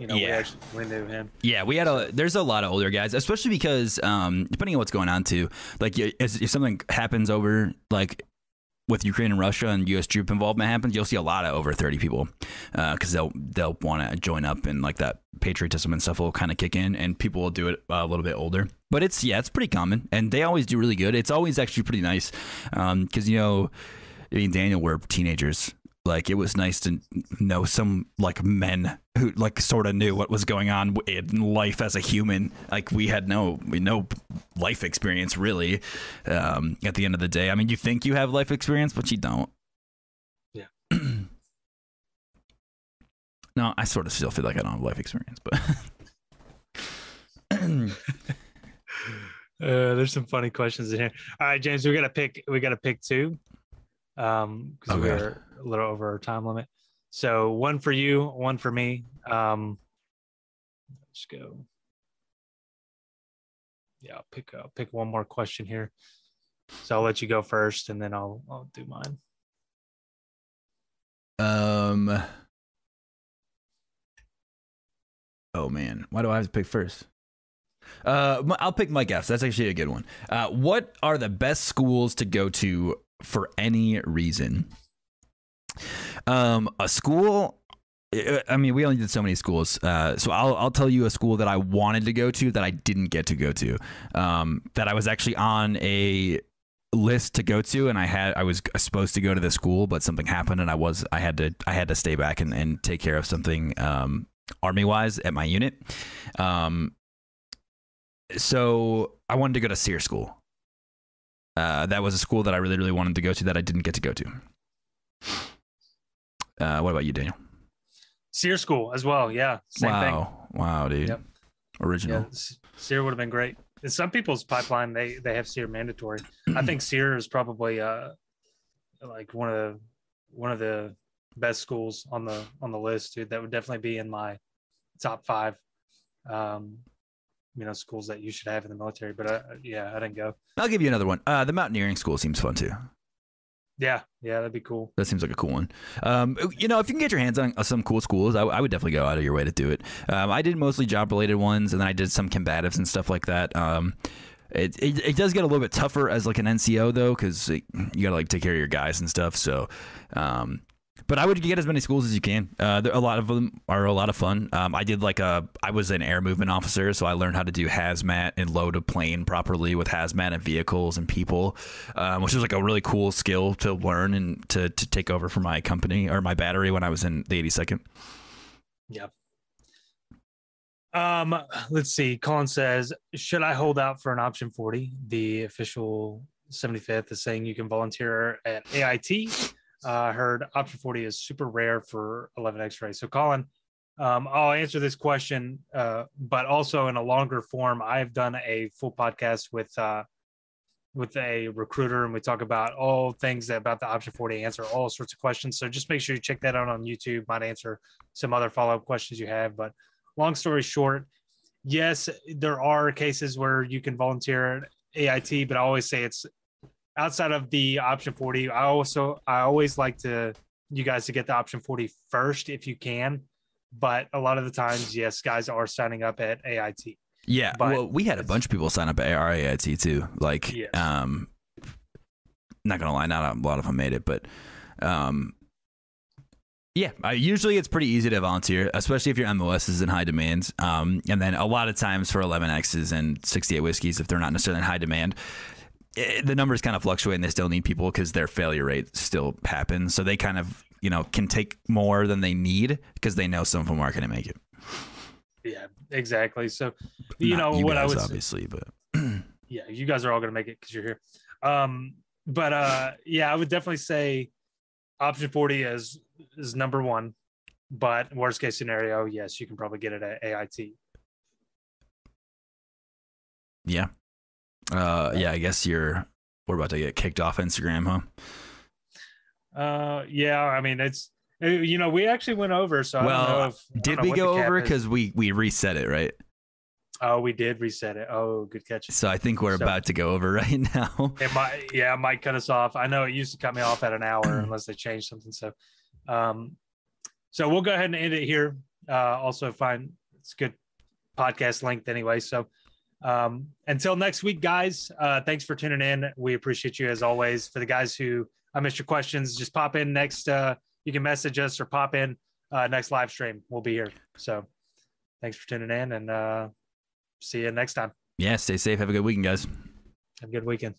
You know, we Yeah. actually we knew him. Yeah, we had a. There's a lot of older guys, especially because um, depending on what's going on too. Like, if something happens over like with Ukraine and Russia and U.S. troop involvement happens, you'll see a lot of over 30 people because they'll they'll want to join up and like that patriotism and stuff will kind of kick in, and people will do it uh, a little bit older. But it's yeah, it's pretty common, and they always do really good. It's always actually pretty nice because you know, I mean, Daniel, we're teenagers. Like it was nice to know some like men who like sort of knew what was going on in life as a human. Like we had no we no life experience really. Um, at the end of the day, I mean, you think you have life experience, but you don't. Yeah. *clears throat* no, I sort of still feel like I don't have life experience, but *laughs* *clears throat* Uh, there's some funny questions in here. All right, James, we got to pick. We got to pick two, um, because God. we're a little over our time limit. So one for you, one for me. Um, let's go. Yeah, I'll pick. I'll pick one more question here. So I'll let you go first, and then I'll I'll do mine. um. Oh man, why do I have to pick first? Uh, I'll pick Mike F. That's actually a good one. Uh, what are the best schools to go to for any reason? Um, a school. I mean, we only did so many schools, uh, so I'll I'll tell you a school that I wanted to go to that I didn't get to go to. Um, that I was actually on a list to go to and I had I was supposed to go to the school but something happened and I was I had to I had to stay back and, and take care of something um, army wise at my unit um, so I wanted to go to SERE school uh, that was a school that I really really wanted to go to that I didn't get to go to. Uh, what about you Daniel? SERE school as well. Yeah same wow thing. Wow. Dude. Yep. original. Yeah would have been great. In some people's pipeline they they have SERE mandatory. I think *clears throat* SERE is probably uh like one of the one of the best schools on the on the list, dude. That would definitely be in my top five. Um, you know, schools that you should have in the military. But uh, yeah, I didn't go. I'll give you another one uh, the mountaineering school seems fun too Yeah, yeah, that'd be cool. That seems like a cool one. Um, you know, if you can get your hands on some cool schools, I, I would definitely go out of your way to do it. Um, I did mostly job related ones, and then I did some combatives and stuff like that. Um, it, it, it does get a little bit tougher as like an NCO though, because you gotta like take care of your guys and stuff. So, um, but I would get as many schools as you can. Uh, there, a lot of them are a lot of fun. Um, I did like a, I was an air movement officer, so I learned how to do hazmat and load a plane properly with hazmat and vehicles and people, um, which was like a really cool skill to learn and to, to take over for my company or my battery when I was in the 82nd. Yeah. Um, let's see. Colin says, should I hold out for an option 40? The official 75th is saying you can volunteer at AIT. Uh, I heard option 40 is super rare for 11 X-ray. So Colin, um, I'll answer this question, uh, but also in a longer form. I've done a full podcast with uh, with a recruiter, and we talk about all things about the option 40, answer all sorts of questions. So just make sure you check that out on YouTube. Might answer some other follow up questions you have. But long story short, yes, there are cases where you can volunteer at AIT, but I always say it's outside of the option 40. I also I always like to you guys to get the option 40 first if you can but a lot of the times, yes, guys are signing up at AIT. Yeah, But well, we had a bunch of people sign up at AIT too. Like, um, not gonna lie, not a lot of them made it, but um, yeah, uh, usually it's pretty easy to volunteer, especially if your MOS is in high demand. Um, and then a lot of times for 11Xs and 68 whiskeys, if they're not necessarily in high demand, eh, the numbers kind of fluctuate and they still need people because their failure rate still happens. So they kind of, you know, can take more than they need because they know some of them aren't going to make it. Yeah, exactly. So, you Not know you what I guys, would obviously, but *clears throat* yeah, you guys are all going to make it because you're here. Um, but uh, yeah, I would definitely say option 40 is is number one. But worst case scenario, yes, you can probably get it at AIT. yeah, uh, yeah. I guess you're we're about to get kicked off Instagram, huh? Uh, yeah, I mean it's uh, you know we actually went over, so I don't know Well, if Did we go over because we we reset it, right? oh we did reset it. Oh, good catch. So I think we're So- about to go over *laughs* right now. It might, yeah, it might cut us off. I know it used to cut me off at an hour *clears throat* unless they changed something. So, um, so we'll go ahead and end it here. Uh, also find it's good podcast length anyway. So, um, until next week, guys, uh, thanks for tuning in. We appreciate you as always. For the guys who I missed your questions, just pop in next. Uh, you can message us or pop in uh, next live stream. We'll be here. So, thanks for tuning in and uh, see you next time. Yeah, stay safe. Have a good weekend, guys. Have a good weekend.